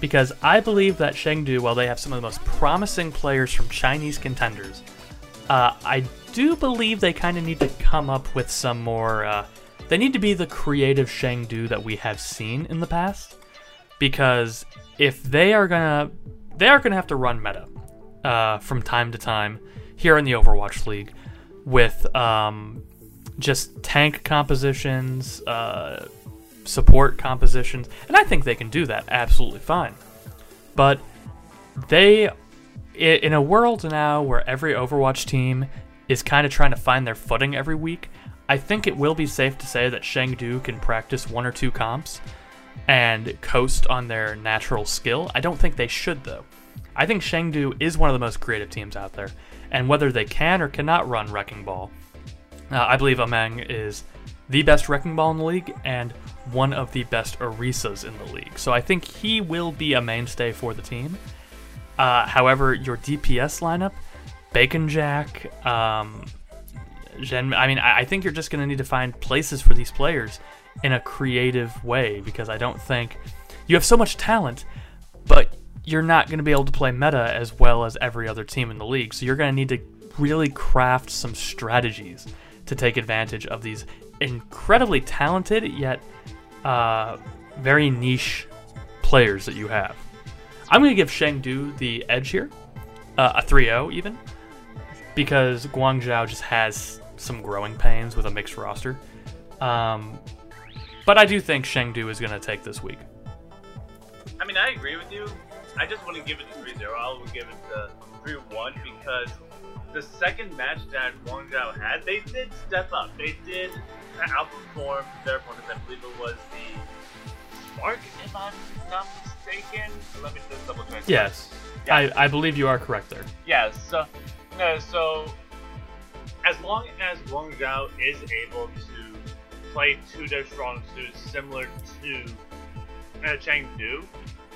[SPEAKER 1] because I believe that Chengdu, while they have some of the most promising players from Chinese contenders, uh, I do believe they kind of need to come up with some more. Uh, they need to be the creative Chengdu that we have seen in the past, because if they are gonna, they are gonna have to run meta uh, from time to time here in the Overwatch League with um, just tank compositions, uh, support compositions, and I think they can do that absolutely fine. But they, in a world now where every Overwatch team is kind of trying to find their footing every week, I think it will be safe to say that Chengdu can practice one or two comps and coast on their natural skill. I don't think they should, though. I think Chengdu is one of the most creative teams out there, and whether they can or cannot run Wrecking Ball, uh, I believe Ameng is the best Wrecking Ball in the league and one of the best Orisas in the league. So I think he will be a mainstay for the team. Uh, however, your DPS lineup, Baconjack, um, Gen, I mean, I, I think you're just going to need to find places for these players in a creative way because I don't think you have so much talent, but you're not going to be able to play meta as well as every other team in the league. So you're going to need to really craft some strategies to take advantage of these incredibly talented yet uh, very niche players that you have. I'm going to give Chengdu the edge here, uh, a 3 0 even, because Guangzhou just has some growing pains with a mixed roster. Um, but I do think Chengdu is going to take this week.
[SPEAKER 2] I mean, I agree with you. I just wouldn't give it the 3 0. I would give it the 3 1 because the second match that Guangzhou had, they did step up. They did outperform their opponents. I believe it was the Spark, if I'm not mistaken. Let me just double check.
[SPEAKER 1] Yes. I, I believe you are correct there.
[SPEAKER 2] Yeah, so, no, so as long as Guangzhou is able to play to their strong suits similar to uh, Chengdu,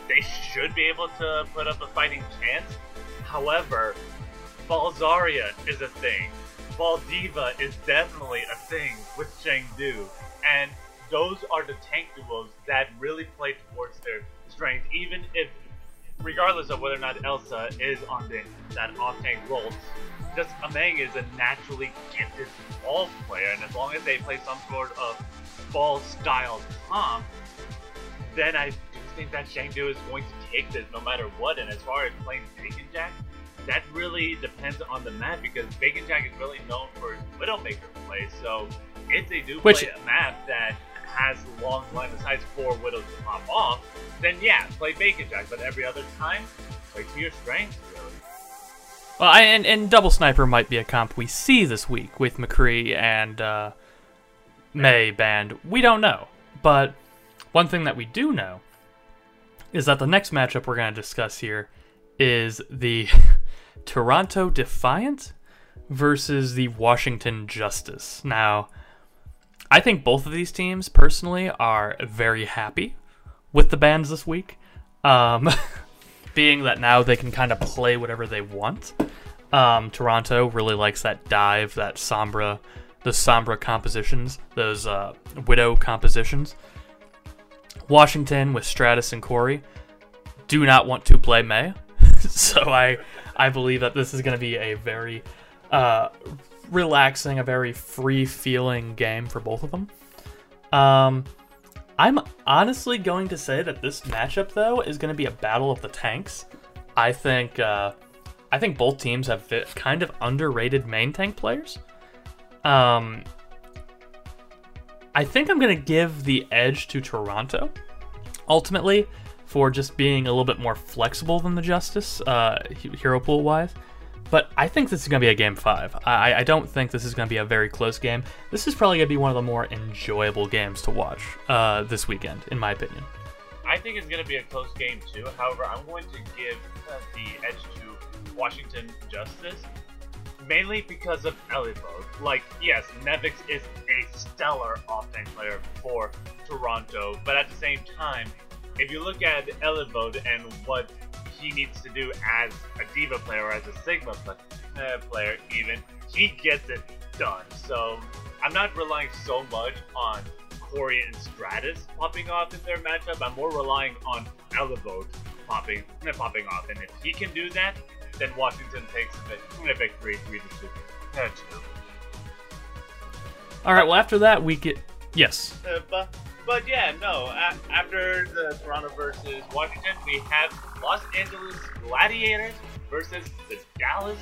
[SPEAKER 2] they should be able to put up a fighting chance. However, Ball Zarya is a thing. Ball D.Va is definitely a thing with Chengdu. And those are the tank duos that really play towards their strength, even if, regardless of whether or not Elsa is on the, that off-tank role, just Ameng is a naturally gifted ball player, and as long as they play some sort of ball-style comp, then I do think that Chengdu is going to take this no matter what. And as far as playing Baconjack, that really depends on the map because Baconjack is really known for his Widowmaker play. So if they do
[SPEAKER 1] Which-
[SPEAKER 2] play a map that has long line sights for Widows to pop off, then yeah, play Baconjack. But every other time, play to your strengths, really.
[SPEAKER 1] Well, I, and, and Double Sniper might be a comp we see this week with McCree and uh, Mei Band. We don't know. But one thing that we do know is that the next matchup we're going to discuss here is the Toronto Defiant versus the Washington Justice. Now, I think both of these teams personally are very happy with the bans this week. Um, being that now they can kind of play whatever they want. Um, Toronto really likes that dive, that sombra, the sombra compositions, those uh, widow compositions. Washington with Stratus and Corey do not want to play Mei, so I I believe that this is going to be a very uh, relaxing, a very free feeling game for both of them. Um, I'm honestly going to say that this matchup though is going to be a battle of the tanks. I think uh, I think both teams have kind of underrated main tank players. Um, I think I'm going to give the edge to Toronto ultimately for just being a little bit more flexible than the Justice uh, hero pool wise. But I think this is going to be a game five. I, I don't think this is going to be a very close game. This is probably going to be one of the more enjoyable games to watch uh, this weekend, in my opinion.
[SPEAKER 2] I think it's going to be a close game too. However, I'm going to give uh, the edge to Washington Justice, mainly because of Ellivote. Like, yes, Nevix is a stellar off-tank player for Toronto, but at the same time, if you look at Ellivote and what he needs to do as a D.Va player or as a Sigma uh, player, even, he gets it done. So I'm not relying so much on Corey and Stratus popping off in their matchup. I'm more relying on Ellivote popping uh, popping off, and if he can do that, then Washington takes a, vic- victory three to two. Two.
[SPEAKER 1] All right. Well, after that, we get yes.
[SPEAKER 2] Uh, but yeah, no. After the Toronto versus Washington, we have Los Angeles Gladiators versus the Dallas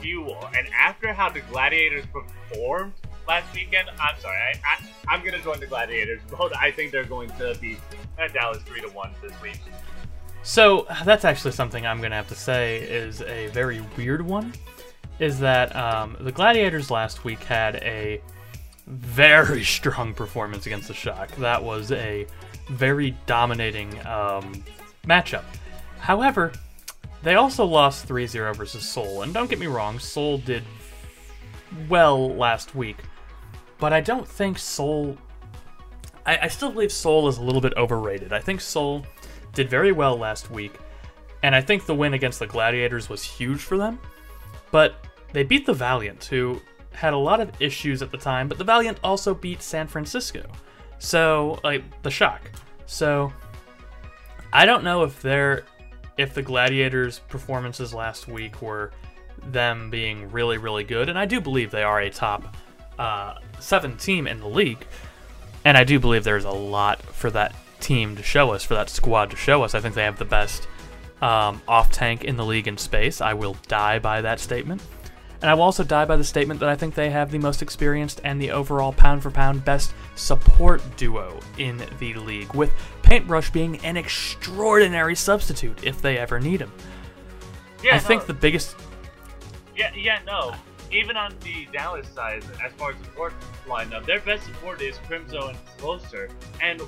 [SPEAKER 2] Fuel. And after how the Gladiators performed last weekend, I'm sorry, I, I'm gonna join the Gladiators. But I think they're going to beat uh, Dallas three to one this week.
[SPEAKER 1] So that's actually something I'm gonna have to say is a very weird one. Is that um, the Gladiators last week had a very strong performance against the Shock. That was a very dominating um, matchup. However, they also lost 3-0 versus Seoul. And don't get me wrong, Seoul did well last week, but I don't think Seoul. I, I still believe Seoul is a little bit overrated. I think Seoul did very well last week, and I think the win against the Gladiators was huge for them. But they beat the Valiant, who had a lot of issues at the time, but the Valiant also beat San Francisco. So, like, the shock. So, I don't know if they're. If the Gladiators' performances last week were them being really, really good, and I do believe they are a top uh, seven team in the league, and I do believe there's a lot for that team to show us, for that squad to show us. I think they have the best um, off tank in the league in space. I will die by that statement. And I will also die by the statement that I think they have the most experienced and the overall pound for pound best support duo in the league, with Paintbrush being an extraordinary substitute if they ever need him.
[SPEAKER 2] Yeah,
[SPEAKER 1] I think the biggest.
[SPEAKER 2] Yeah, yeah, no. Even on the Dallas side, as far as support lineup, their best support is Crimzo and Closer. And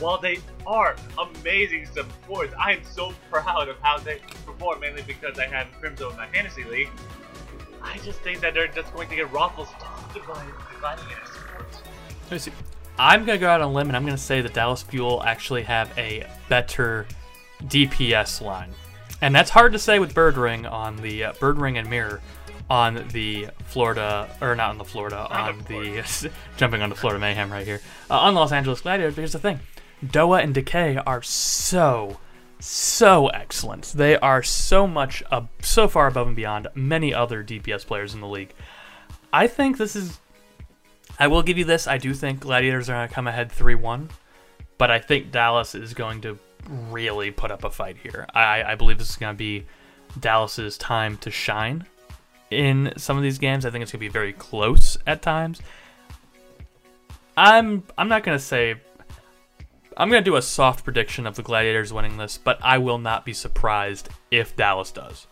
[SPEAKER 2] while they are amazing supports, I am so proud of how they perform, mainly because I have Crimzo in my fantasy league. I just think that they're just going to get ruffles by Gladiator supports.
[SPEAKER 1] Let me see. I'm gonna go out on a limb and I'm gonna say the Dallas Fuel actually have a better DPS line, and that's hard to say with Birdring on the uh, Birdring and Mirror on the Florida or not on the Florida on the jumping onto Florida Mayhem right here uh, on Los Angeles Gladiators. But here's the thing: Doha and Decay are so so excellent. They are so much so far above and beyond many other DPS players in the league. I think this is I will give you this. I do think Gladiators are going to come ahead 3 1, but I think Dallas is going to really put up a fight here. I, I believe this is going to be Dallas's time to shine in some of these games. I think it's going to be very close at times. I'm I'm not going to say I'm going to do a soft prediction of the Gladiators winning this, but I will not be surprised if Dallas does.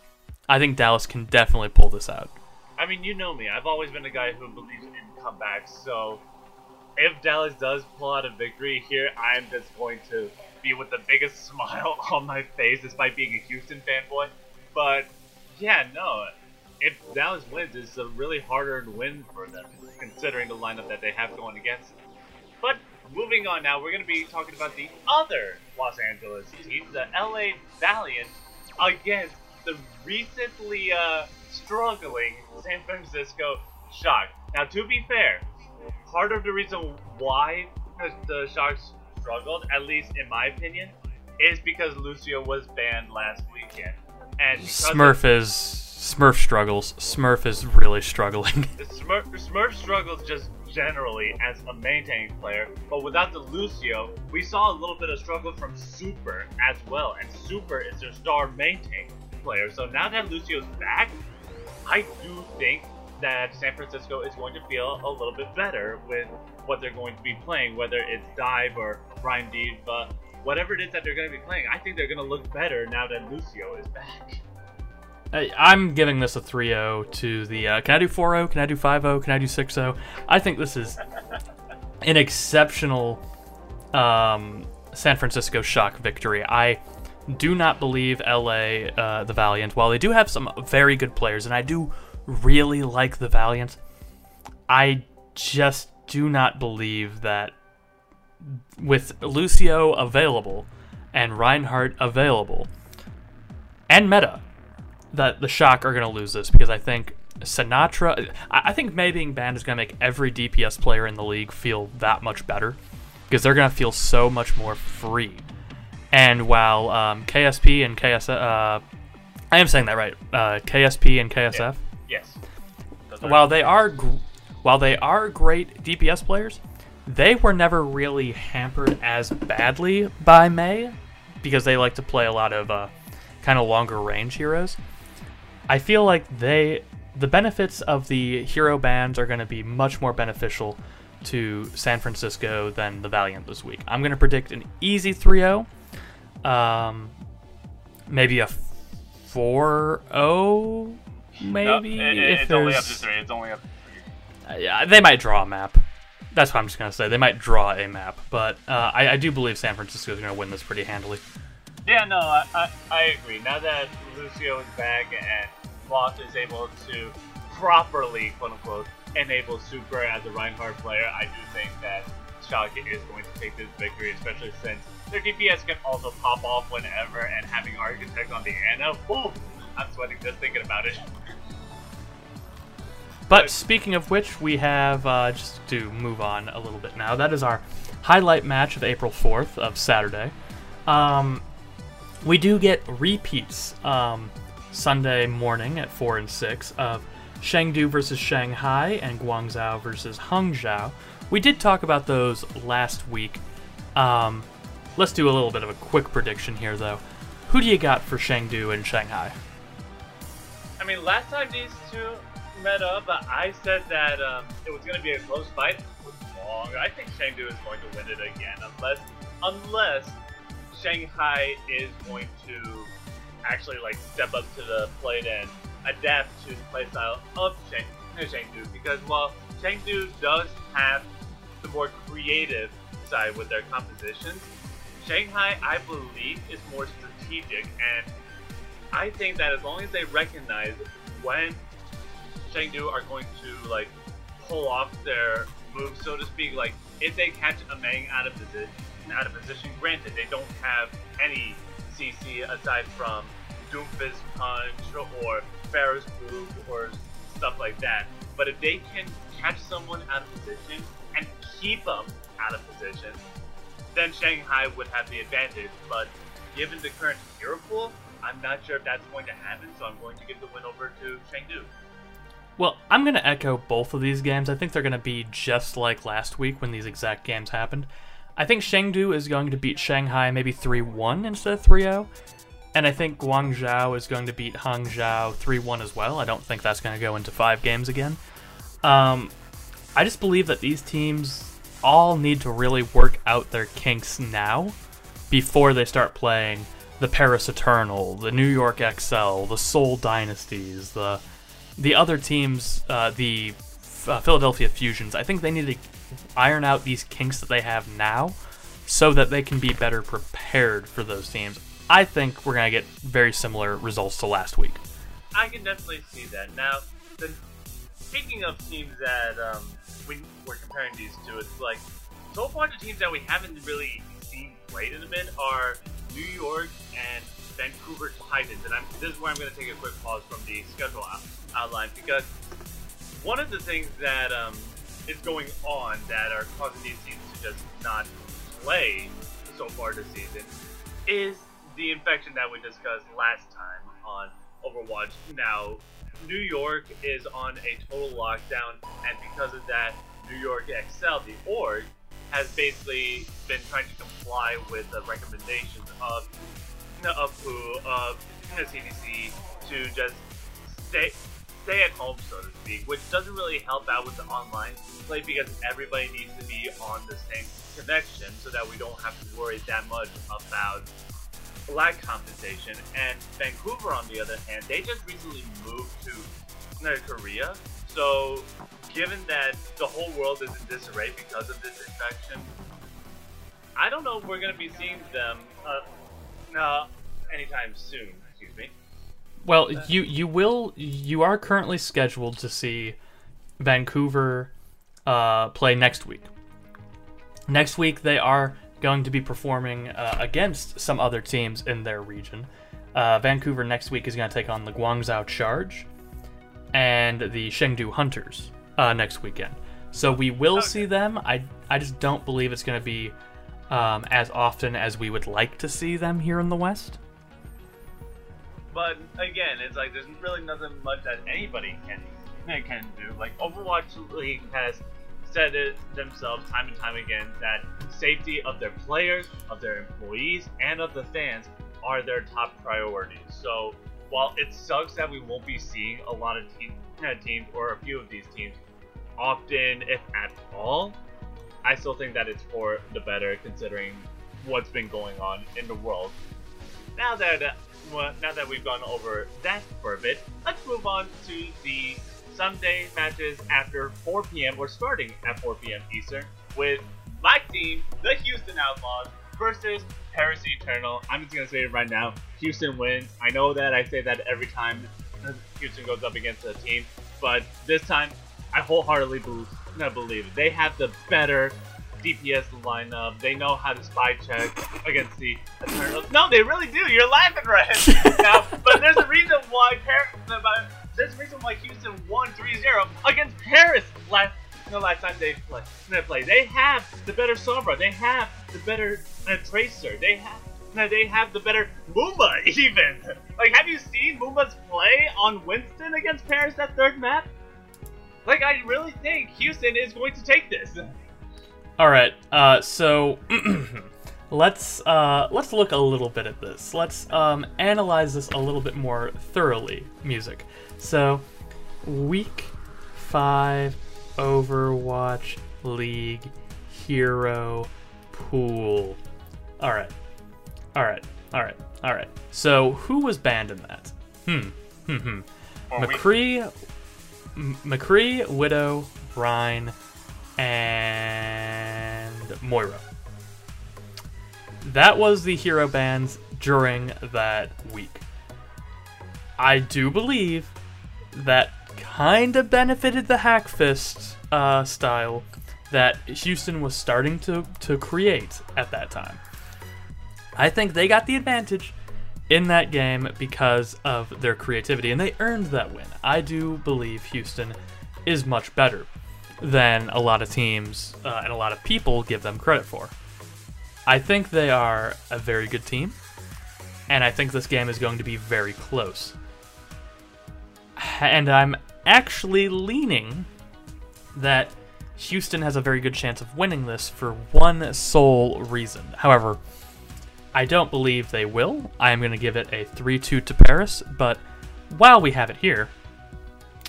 [SPEAKER 1] I think Dallas can definitely pull this out.
[SPEAKER 2] I mean, you know me. I've always been a guy who believes in comebacks. So if Dallas does pull out a victory here, I'm just going to be with the biggest smile on my face, despite being a Houston fanboy. But yeah, no. If Dallas wins, it's a really hard-earned win for them, considering the lineup that they have going against. But moving on now, we're going to be talking about the other Los Angeles team, the LA Valiant, against the recently uh, struggling San Francisco Shock. Now, to be fair, part of the reason why the Sharks struggled, at least in my opinion, is because Lucio was banned last weekend. And
[SPEAKER 1] Smurf is Smurf struggles. Smurf is really struggling.
[SPEAKER 2] Smurf, Smurf struggles just generally as a main tank player, but without the Lucio, we saw a little bit of struggle from Super as well, and Super is their star maintaining player. So now that Lucio's back, I do think that San Francisco is going to feel a little bit better with what they're going to be playing, whether it's Dive or Brian D.Va, whatever it is that they're going to be playing. I think they're going to look better now that Lucio is back.
[SPEAKER 1] I'm giving this a 3-0 to the. Uh, can I do 4-0? Can I do 5-0? Can I do 6-0? I think this is an exceptional um, San Francisco shock victory. I do not believe LA, uh, the Valiant, while they do have some very good players, and I do really like the Valiant, I just do not believe that with Lucio available and Reinhardt available and Meta, that the Shock are going to lose this because I think Sinatra. I think Mei being banned is going to make every DPS player in the league feel that much better because they're going to feel so much more free. And while um, KSP and KSF, uh, I am saying that right, uh, KSP and KSF. Yeah.
[SPEAKER 2] Yes.
[SPEAKER 1] While they are, gr- while they are great DPS players, they were never really hampered as badly by Mei because they like to play a lot of uh, kind of longer range heroes. I feel like they, the benefits of the hero bands are going to be much more beneficial to San Francisco than the Valiant this week. I'm going to predict an easy 3 0 um, maybe a 4-0, maybe.
[SPEAKER 2] No, it, it, it's only up to three. It's only up to
[SPEAKER 1] three. Yeah, they might draw a map. That's what I'm just gonna say. They might draw a map, but uh, I, I, do believe San Francisco is gonna win this pretty handily.
[SPEAKER 2] Yeah, no, I, I, I agree. Now that Lucio is back and Moth is able to properly, quote unquote, enable Super as a Reinhardt player, I do think that Shock is going to take this victory, especially since their DPS can also pop off whenever, and having Architect on the Ana, ooh, I'm sweating just thinking about it.
[SPEAKER 1] But speaking of which, we have, uh, just to move on a little bit now, that is our highlight match of April 4th, of Saturday. Um, we do get repeats um, Sunday morning at 4 and 6 of Chengdu versus Shanghai and Guangzhou versus Hangzhou. We did talk about those last week. Um, Let's do a little bit of a quick prediction here, though. Who do you got for Chengdu and Shanghai?
[SPEAKER 2] I mean, last time these two met up, I said that um, it was going to be a close fight. Wrong. I think Chengdu is going to win it again, unless unless Shanghai is going to actually like step up to the plate and adapt to the playstyle of Chengdu. Uh, because while Chengdu does have the more creative side with their compositions, Shanghai, I believe, is more strategic, and I think that as long as they recognize when Chengdu are going to like pull off their moves, so to speak, like if they catch Ameng out of position, out of position, granted they don't have any CC aside from Doomfist Punch or Pharah's Move or stuff like that. But if they can catch someone out of position and keep them out of position, then Shanghai would have the advantage. But given the current hero pool, I'm not sure if that's going to happen, so I'm going to give the win over to Chengdu.
[SPEAKER 1] Well, I'm going to echo both of these games. I think they're going to be just like last week when these exact games happened. I think Chengdu is going to beat Shanghai maybe 3 1 instead of 3 0. and I think Guangzhou is going to beat Hangzhou 3 1 as well. I don't think that's going to go into five games again. Um, I just believe that these teams all need to really work out their kinks now before they start playing the Paris Eternal, the New York XL, the Seoul Dynasties, the the other teams, uh, the uh, Philadelphia Fusions. I think they need to iron out these kinks that they have now so that they can be better prepared for those teams. I think we're going to get very similar results to last week.
[SPEAKER 2] I can definitely see that. Now, the, speaking of teams that um, we, we're comparing these to, it's like so far the teams that we haven't really seen played in a bit are New York and Vancouver Titans. And I'm, this is where I'm going to take a quick pause from the schedule out, outline because one of the things that um, is going on that are causing these teams to just not play so far this season is the infection that we discussed last time on Overwatch. Now, New York is on a total lockdown, and because of that, New York XL, the org, has basically been trying to comply with the recommendations of of WHO, of the CDC, to just stay stay at home, so to speak, which doesn't really help out with the online play because everybody needs to be on the same connection so that we don't have to worry that much about lag compensation. And Vancouver, on the other hand, they just recently moved to North Korea. So, given that the whole world is in disarray because of this infection, I don't know if we're going to be seeing them uh, uh, anytime soon.
[SPEAKER 1] Well, you you will you are currently scheduled to see Vancouver uh, play next week. Next week they are going to be performing uh, against some other teams in their region. Uh, Vancouver next week is going to take on the Guangzhou Charge and the Chengdu Hunters uh, next weekend. So we will okay. see them. I I just don't believe it's going to be um, as often as we would like to see them here in the West.
[SPEAKER 2] But again, it's like there's really nothing much that anybody can can do. Like Overwatch League has said it themselves time and time again that safety of their players, of their employees, and of the fans are their top priorities. So while it sucks that we won't be seeing a lot of team, uh, teams or a few of these teams often, if at all, I still think that it's for the better considering what's been going on in the world. Now that well, now that we've gone over that for a bit, let's move on to the Sunday matches after 4 p.m. or starting at 4 p.m. Eastern with my team, the Houston Outlaws, versus Paris Eternal. I'm just gonna say it right now. Houston wins. I know that I say that every time Houston goes up against a team, but this time I wholeheartedly believe, believe it. They have the better DPS lineup. They know how to spy check against the Eternals. No, they really do. You're laughing, right now, but there's a reason why Paris. There's a reason why Houston won 3-0 against Paris last the last time they play. They play. They have the better Sombra. They have the better uh, Tracer. They have. They have the better Muma, even. Like, have you seen Muma's play on Winston against Paris that third map? Like, I really think Houston is going to take this.
[SPEAKER 1] All right. Uh, so let's uh, let's look a little bit at this. Let's um, analyze this a little bit more thoroughly. Music. So, week five Overwatch League Hero Pool. All right. All right. All right. All right. So, who was banned in that? Hmm. Hmm. Hmm. McCree, McCree, Widow, Rein, and Moira. That was the hero bands during that week. I do believe that kind of benefited the Hackfist uh, style that Houston was starting to, to create at that time. I think they got the advantage in that game because of their creativity, and they earned that win. I do believe Houston is much better than a lot of teams uh, and a lot of people give them credit for. I think they are a very good team, and I think this game is going to be very close and I'm actually leaning that Houston has a very good chance of winning this for one sole reason. However, I don't believe they will. I am going to give it a 3 2 to Paris, but while we have it here,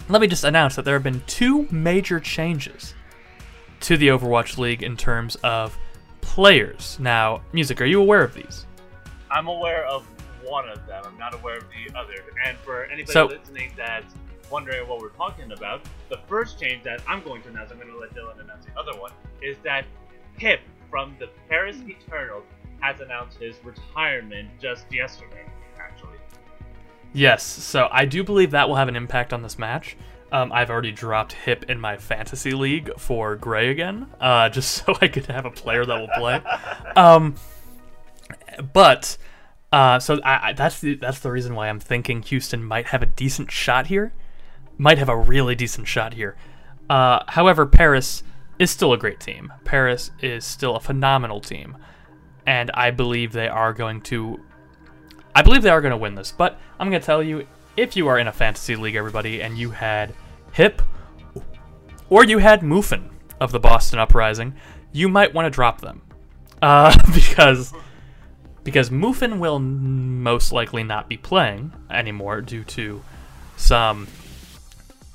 [SPEAKER 1] let me just announce that there have been two major changes to the Overwatch League in terms of players. Now, Music, are you aware of these?
[SPEAKER 2] I'm aware of one of them. I'm not aware of the other. And for anybody
[SPEAKER 1] So-
[SPEAKER 2] listening that's wondering what we're talking about, the first change that I'm going to announce, I'm going to let Dylan announce the other one, is that HyP from the Paris Eternals has announced his retirement just yesterday.
[SPEAKER 1] Yes, so I do believe that will have an impact on this match. Um, I've already dropped HyP in my fantasy league for Greyy again, uh, just so I could have a player that will play. Um, but uh, so I, I, that's the that's the reason why I'm thinking Houston might have a decent shot here, might have a really decent shot here. Uh, however, Paris is still a great team. Paris is still a phenomenal team, and I believe they are going to I believe they are going to win this, but I'm going to tell you if you are in a fantasy league, everybody, and you had HyP or you had Muffin of the Boston Uprising, you might want to drop them. Uh, because because Muffin will most likely not be playing anymore due to some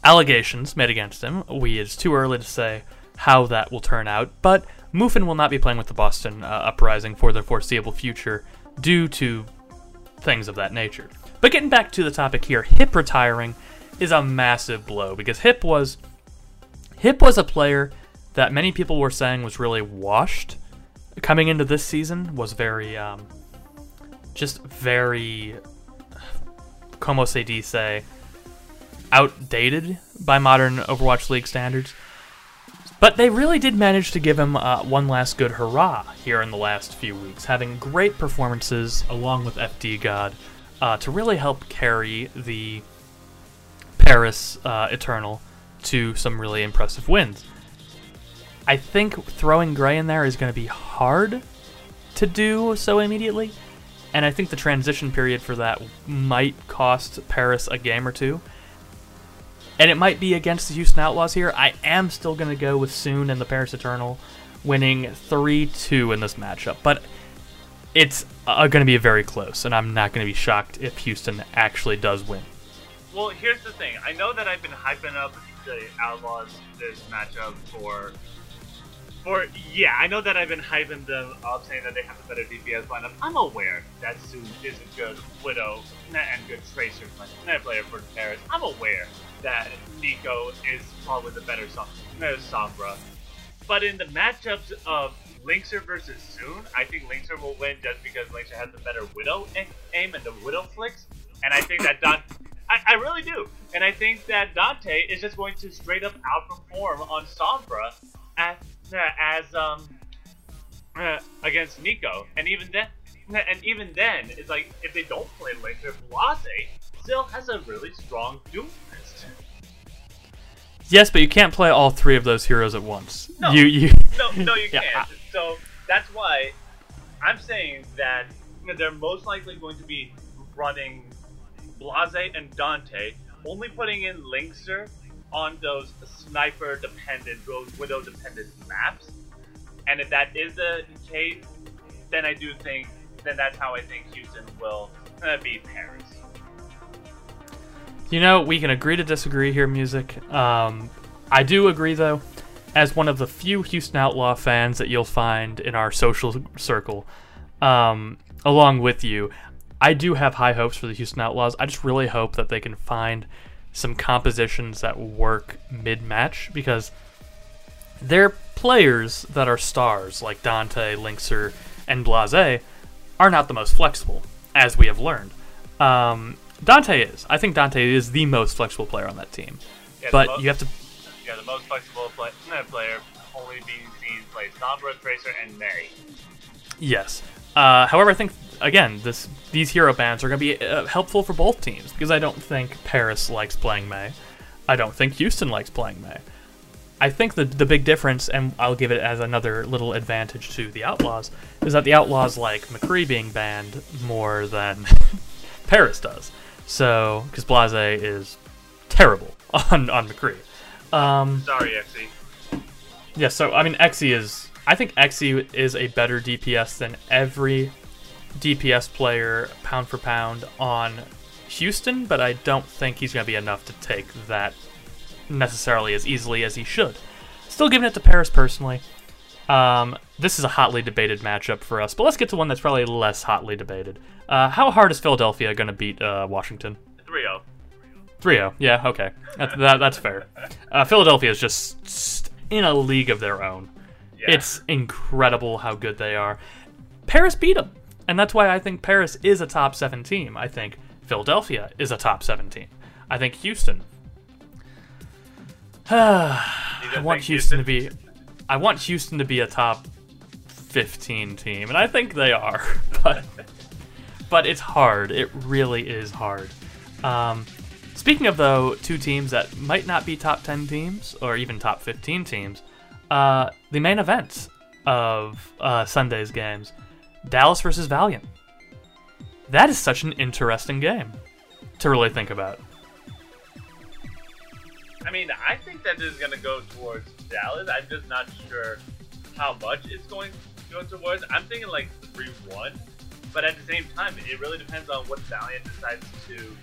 [SPEAKER 1] allegations made against him. We it's too early to say how that will turn out, but Muffin will not be playing with the Boston uh, Uprising for the foreseeable future due to things of that nature. But getting back to the topic here, HyP retiring is a massive blow because HyP was HyP was a player that many people were saying was really washed coming into this season was very um, just very como se dice outdated by modern Overwatch League standards. But they really did manage to give him uh, one last good hurrah here in the last few weeks, having great performances along with FDGod uh, to really help carry the Paris uh, Eternal to some really impressive wins. I think throwing Greyy in there is going to be hard to do so immediately, and I think the transition period for that might cost Paris a game or two and it might be against the Houston Outlaws here. I am still going to go with Soon and the Paris Eternal winning 3 2 in this matchup, but it's uh, going to be very close, and I'm not going to be shocked if Houston actually does win.
[SPEAKER 2] Well, here's the thing. I know that I've been hyping up the Outlaws this matchup for. For yeah, I know that I've been hyping them up, saying that they have a better DPS lineup. I'm aware that Soon is a good Widow and good Tracer player for Paris. I'm aware that Nico is probably the better Sombra. But in the matchups of Linkzr versus Soon, I think Linkzr will win just because Linkzr has the better Widow aim and the Widow flicks. And I think that Danteh, I, I really do. And I think that Danteh is just going to straight up outperform on Sombra as, as um uh, against Nico. And even then, and even then, it's like if they don't play Linkzr, Blase still has a really strong Doomfist.
[SPEAKER 1] Yes, but you can't play all three of those heroes at once.
[SPEAKER 2] No.
[SPEAKER 1] You you
[SPEAKER 2] No, no, you
[SPEAKER 1] Yeah,
[SPEAKER 2] can't. So that's why I'm saying that they're most likely going to be running Blase and Danteh, only putting in Linkzr on those sniper dependent, those widow dependent maps. And if that is the case, then I do think, then that's how I think Houston will uh, beat Paris.
[SPEAKER 1] You know, we can agree to disagree here, music. Um, I do agree, though, as one of the few Houston Outlaw fans that you'll find in our social circle, um, along with you, I do have high hopes for the Houston Outlaws. I just really hope that they can find some compositions that work mid match because their players that are stars, like Danteh, Linkzr, and Blase, are not the most flexible, as we have learned. Um, Danteh is. I think Danteh is the most flexible player on that team.
[SPEAKER 2] Yeah,
[SPEAKER 1] but
[SPEAKER 2] mo-
[SPEAKER 1] you have to.
[SPEAKER 2] Yeah, the most flexible play- player only being seen play Sombra, Tracer, and Mei.
[SPEAKER 1] Yes. Uh, however, I think again, this these hero bans are going to be uh, helpful for both teams because I don't think Paris likes playing Mei. I don't think Houston likes playing Mei. I think the the big difference, and I'll give it as another little advantage to the Outlaws, is that the Outlaws like McCree being banned more than Paris does. So, because Blase is terrible on on McCree. Um,
[SPEAKER 2] Sorry, XE.
[SPEAKER 1] yeah, so I mean, Exy is. I think Exy is a better DPS than every DPS player pound for pound on Houston, but I don't think he's going to be enough to take that necessarily as easily as he should. Still giving it to Paris personally. Um, this is a hotly debated matchup for us, but let's get to one that's probably less hotly debated. Uh, how hard is Philadelphia going to beat uh, Washington?
[SPEAKER 2] 3 0.
[SPEAKER 1] 3 0. Yeah, okay. That, that, that's fair. Uh, Philadelphia is just in a league of their own.
[SPEAKER 2] Yeah.
[SPEAKER 1] It's incredible how good they are. Paris beat them. And that's why I think Paris is a top seven team. I think Philadelphia is a top seven team. I think Houston. I want
[SPEAKER 2] think
[SPEAKER 1] Houston to be. I want Houston to be a top 15 team, and I think they are. But but it's hard. It really is hard. Um, speaking of though, two teams that might not be top 10 teams or even top 15 teams, uh, the main events of uh, Sunday's games, Dallas versus Valiant. That is such an interesting game to really think about.
[SPEAKER 2] I mean, I think that is going to go towards Dallas. I'm just not sure how much it's going to go towards. I'm thinking like 3 1. But at the same time, it really depends on what Valiant decides to,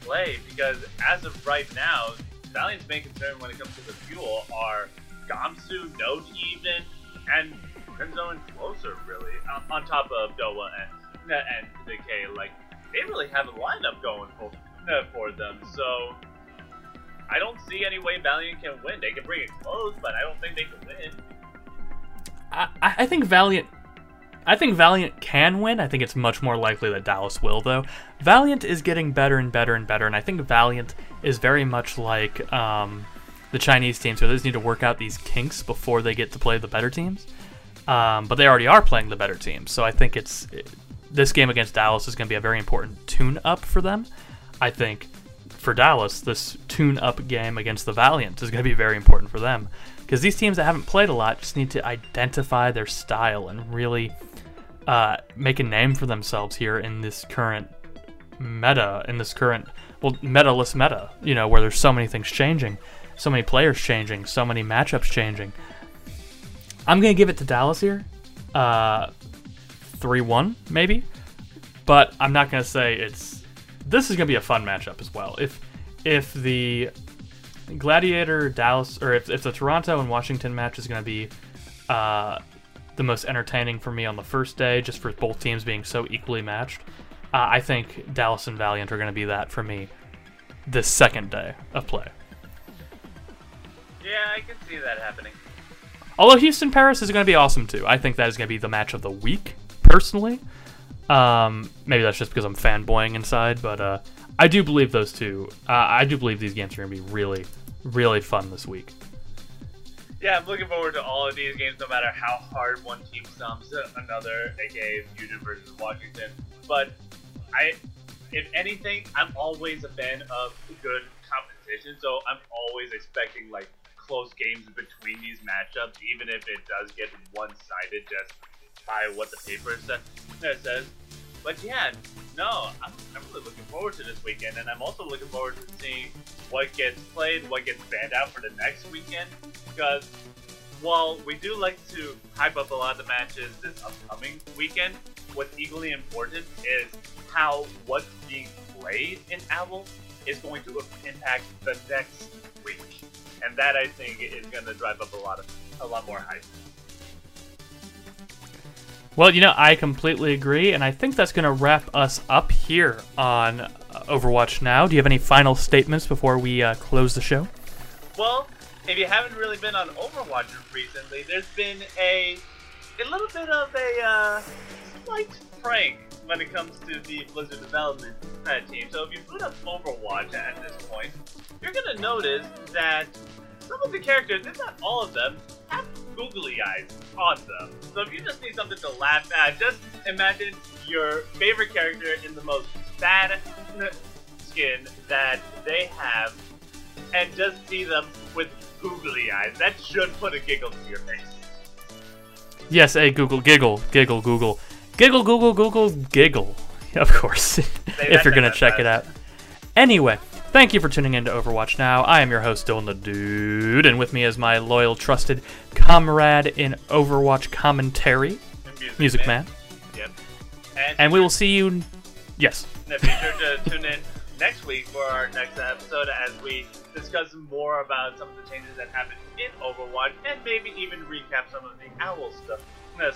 [SPEAKER 2] play. Because as of right now, Valiant's main concern when it comes to the fuel are Gamsu, Node even, and Crimzo and Closer, really. On, on top of Doha and, and Decay. Like, they really have a lineup going for, uh, for them. So. I don't see any way Valiant can win. They can bring it close, but I don't think they can win.
[SPEAKER 1] I, I think Valiant. I think Valiant can win. I think it's much more likely that Dallas will, though. Valiant is getting better and better and better, and I think Valiant is very much like um, the Chinese teams, where they just need to work out these kinks before they get to play the better teams. Um, but they already are playing the better teams, so I think it's this game against Dallas is going to be a very important tune-up for them. I think for Dallas, this tune-up game against the Valiant is going to be very important for them because these teams that haven't played a lot just need to identify their style and really uh, make a name for themselves here in this current meta, in this current well meta-less meta. You know where there's so many things changing, so many players changing, so many matchups changing. I'm gonna give it to Dallas here, uh, three-one maybe, but I'm not gonna say it's. This is gonna be a fun matchup as well. If if the Gladiator Dallas, or if, if the Toronto and Washington match is going to be uh, the most entertaining for me on the first day, just for both teams being so equally matched, uh, I think Dallas and Valiant are going to be that for me the second day of play.
[SPEAKER 2] Yeah, I can see that happening.
[SPEAKER 1] Although Houston Paris is going to be awesome too. I think that is going to be the match of the week, personally. Um, maybe that's just because I'm fanboying inside, but uh, I do believe those two. Uh, I do believe these games are going to be really, really fun this week.
[SPEAKER 2] Yeah, I'm looking forward to all of these games, no matter how hard one team stumps another, aka Fusion versus Washington. But I, if anything, I'm always a fan of good competition, so I'm always expecting like close games between these matchups, even if it does get one-sided just by what the paper sa- says. But yeah, no, I'm, I'm really looking forward to this weekend, and I'm also looking forward to seeing what gets played, what gets banned out for the next weekend. Because while we do like to hype up a lot of the matches this upcoming weekend, what's equally important is how what's being played in Owl is going to impact the next week, and that I think is going to drive up a lot of a lot more hype.
[SPEAKER 1] Well, you know, I completely agree, and I think that's going to wrap us up here on Overwatch Now. Do you have any final statements before we uh, close the show?
[SPEAKER 2] Well, if you haven't really been on Overwatch recently, there's been a a little bit of a uh, slight prank when it comes to the Blizzard development team. So if you put up Overwatch at this point, you're gonna notice that some of the characters, if not all of them, have googly eyes on them. So if you just need something to laugh at, just imagine your favorite character in the most bad skin that they have, and just see them with googly eyes. That should put a giggle to your face.
[SPEAKER 1] Yes, hey, Google, giggle, giggle, Google. Giggle, Google, Google, giggle. Of course, if you're going to check it out. Anyway, thank you for tuning in to Overwatch Now. I am your host, Dylan the Dude, and with me is my loyal, trusted comrade in Overwatch commentary, Music Man.
[SPEAKER 2] Yep. And,
[SPEAKER 1] And we will see you. Yes.
[SPEAKER 2] And be sure to tune in next week for our next episode as we discuss more about some of the changes that happened in Overwatch and maybe even recap some of the Owl stuff,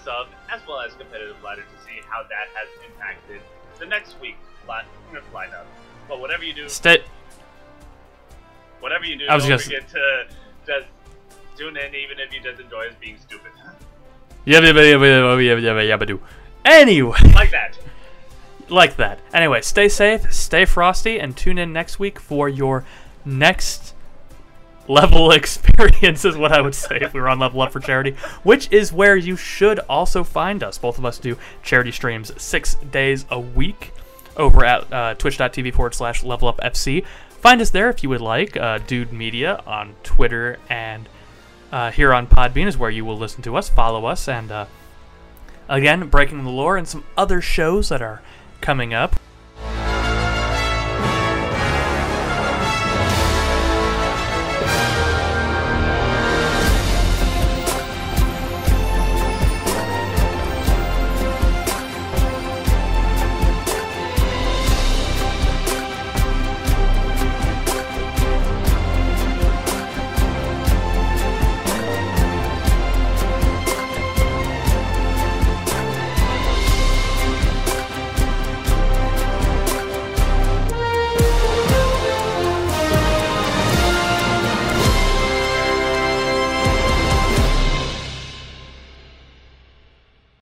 [SPEAKER 2] stuff as well as competitive ladder to see how that has impacted the next week's lineup. But whatever you do,
[SPEAKER 1] Stay.
[SPEAKER 2] Whatever you do,
[SPEAKER 1] I was
[SPEAKER 2] don't
[SPEAKER 1] gonna
[SPEAKER 2] forget to just tune in even if you just enjoy us being stupid.
[SPEAKER 1] Yabba yabba yabba yabba yabba yabba do. Anyway,
[SPEAKER 2] like that.
[SPEAKER 1] like that. Anyway, stay safe, stay frosty, and tune in next week for your next level experience, is what I would say if we were on Level Up for Charity, which is where you should also find us. Both of us do charity streams six days a week over at uh, twitch.tv forward slash level up FC. Find us there if you would like. Uh, Dude Media on Twitter and uh, here on Podbean is where you will listen to us, follow us, and uh, again, Breaking the Lore and some other shows that are coming up.